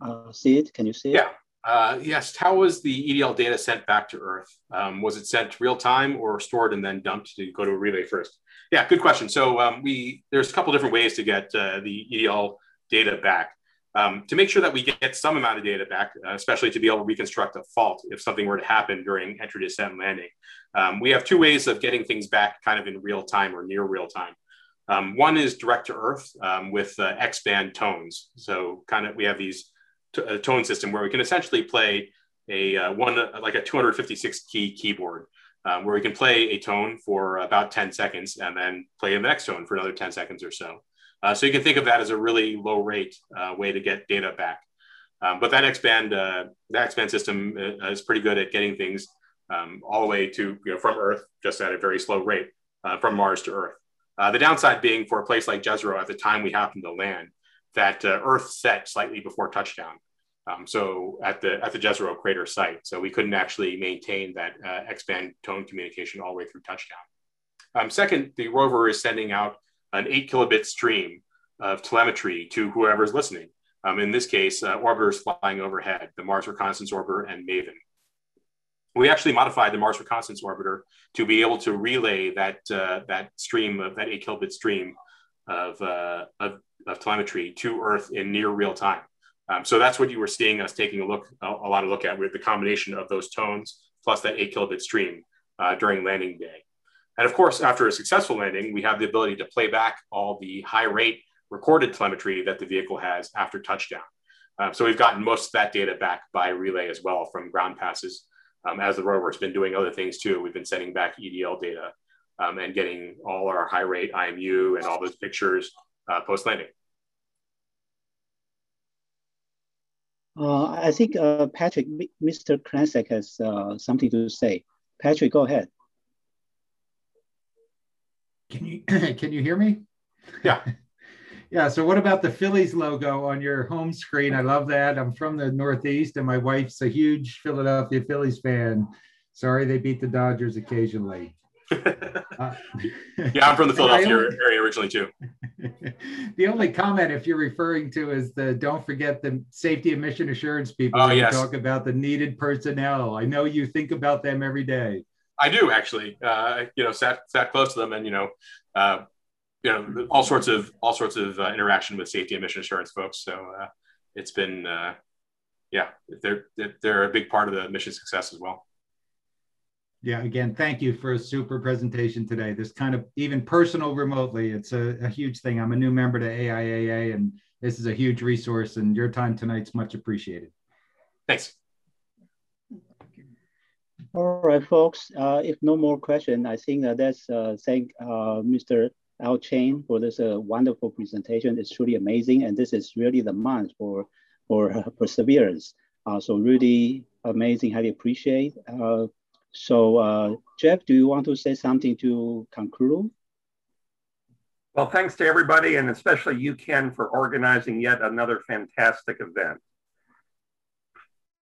[SPEAKER 2] uh, see it? Can you see it?
[SPEAKER 8] Yeah. Uh, yes. How was the EDL data sent back to Earth? Um, was it sent real time or stored and then dumped to go to a relay first? Yeah, good question. So um, we there's a couple different ways to get uh, the EDL data back. Um, to make sure that we get some amount of data back, uh, especially to be able to reconstruct a fault if something were to happen during entry, descent, and landing. Um, we have two ways of getting things back kind of in real time or near real time. Um, one is direct to earth um, with uh, X band tones. So kind of we have these a tone system where we can essentially play a uh, one uh, like a 256 key keyboard um, where we can play a tone for about 10 seconds and then play the next tone for another 10 seconds or so. Uh, so you can think of that as a really low rate uh, way to get data back. Um, but that X band uh, that X band system is pretty good at getting things um, all the way to you know from Earth just at a very slow rate from Mars to Earth. Uh, the downside being for a place like Jezero at the time we happened to land, that uh, Earth set slightly before touchdown. Um, so at the at the Jezero crater site, so we couldn't actually maintain that uh, X-band tone communication all the way through touchdown. Um, second, the rover is sending out an eight kilobit stream of telemetry to whoever's listening. Um, in this case, uh, orbiters flying overhead, the Mars Reconnaissance Orbiter and MAVEN we actually modified the Mars Reconnaissance Orbiter to be able to relay that uh, that stream of that eight kilobit stream of, uh, of, of, telemetry to Earth in near real time. Um, so that's what you were seeing us taking a look a, a, lot of look at with the combination of those tones plus that eight kilobit stream uh, during landing day. And of course, after a successful landing, we have the ability to play back all the high rate recorded telemetry that the vehicle has after touchdown. Uh, so we've gotten most of that data back by relay as well from ground passes um, as the rover's been doing other things too. We've been sending back EDL data um, and getting all our high rate IMU and all those pictures uh, post landing.
[SPEAKER 2] Uh, I think uh, Patrick, Mr. Kranczak has uh, something to say. Patrick, go ahead.
[SPEAKER 19] Can you [clears throat] can you hear me?
[SPEAKER 8] Yeah. [laughs]
[SPEAKER 19] Yeah. So, what about the Phillies logo on your home screen? I love that. I'm from the Northeast, and my wife's a huge Philadelphia Phillies fan. Sorry, they beat the Dodgers occasionally. [laughs]
[SPEAKER 8] uh, [laughs] yeah, I'm from the Philadelphia only, area originally too. [laughs]
[SPEAKER 19] the only comment, if you're referring to, is the don't forget the safety and mission assurance people.
[SPEAKER 8] Oh, yes.
[SPEAKER 19] Talk about the needed personnel. I know you think about them every day.
[SPEAKER 8] I do actually. Uh, you know, sat sat close to them, and you know, uh, you know all sorts of all sorts of uh, interaction with safety and mission assurance folks. So uh, it's been uh, yeah, they're they're a big part of the mission success as well.
[SPEAKER 19] Yeah, again, thank you for a super presentation today. This kind of even personal remotely, it's a, a huge thing. I'm a new member to AIAA, and this is a huge resource. And your time tonight's much appreciated.
[SPEAKER 8] Thanks.
[SPEAKER 2] All right, folks. Uh, if no more question, I think uh, that's uh, thank uh, Mr. Al Chen for this uh, wonderful presentation. It's truly amazing. And this is really the month for, for uh, perseverance. Uh, so really amazing, highly appreciate. So uh, Jeff, do you want to say something to conclude?
[SPEAKER 1] Well, thanks to everybody and especially you, Ken, for organizing yet another fantastic event.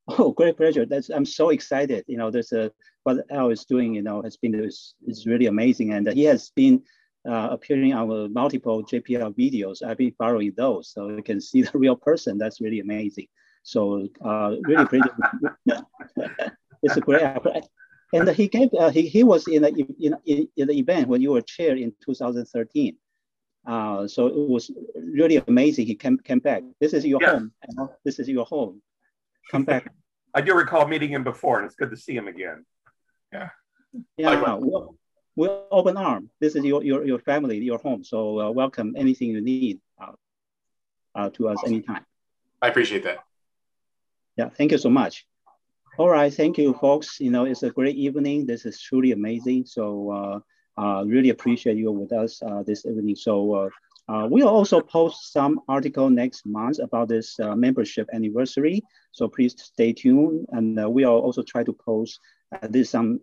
[SPEAKER 2] Oh, great pleasure. That's I'm so excited. You know, there's a what Al is doing. You know, has been is, is really amazing, and he has been uh, appearing on multiple JPL videos. I've been following those, so you can see [laughs] the real person. That's really amazing. So uh, really great. [laughs] [laughs] it's a great. And he gave uh, he, he was in, the in, in, in the event when you were chair in 2013. Uh, so it was really amazing. He came came back. This is your yes. home. This is your home. Come back. [laughs]
[SPEAKER 1] I do recall meeting him before, and it's good to see him again.
[SPEAKER 8] Yeah.
[SPEAKER 2] Yeah. Well, we're open arm. This is your, your, your family, your home. So uh, welcome anything you need uh, uh, to us awesome. anytime.
[SPEAKER 8] I appreciate that.
[SPEAKER 2] Yeah, thank you so much. All right, thank you, folks. You know, it's a great evening. This is truly amazing. So uh, uh, really appreciate you with us uh, this evening. So uh, uh, we'll also post some article next month about this uh, membership anniversary. So please stay tuned. And we'll also try to post this some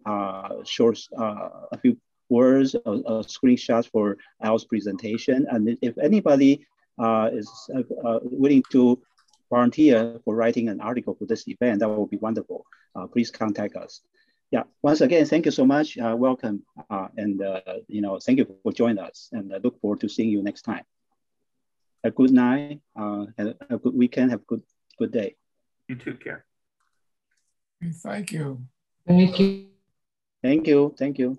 [SPEAKER 2] short, a few words, a screenshots for Al's presentation. And if anybody is willing to volunteer for writing an article for this event, that would be wonderful. please contact us yeah, once again, thank you so much. Uh, welcome. Uh, and, uh, you know, thank you for joining us and I look forward to seeing you next time. A good night, uh, and a good weekend, have a good, good day.
[SPEAKER 1] You too, care.
[SPEAKER 23] Thank you.
[SPEAKER 22] Thank you.
[SPEAKER 2] Thank you. Thank you.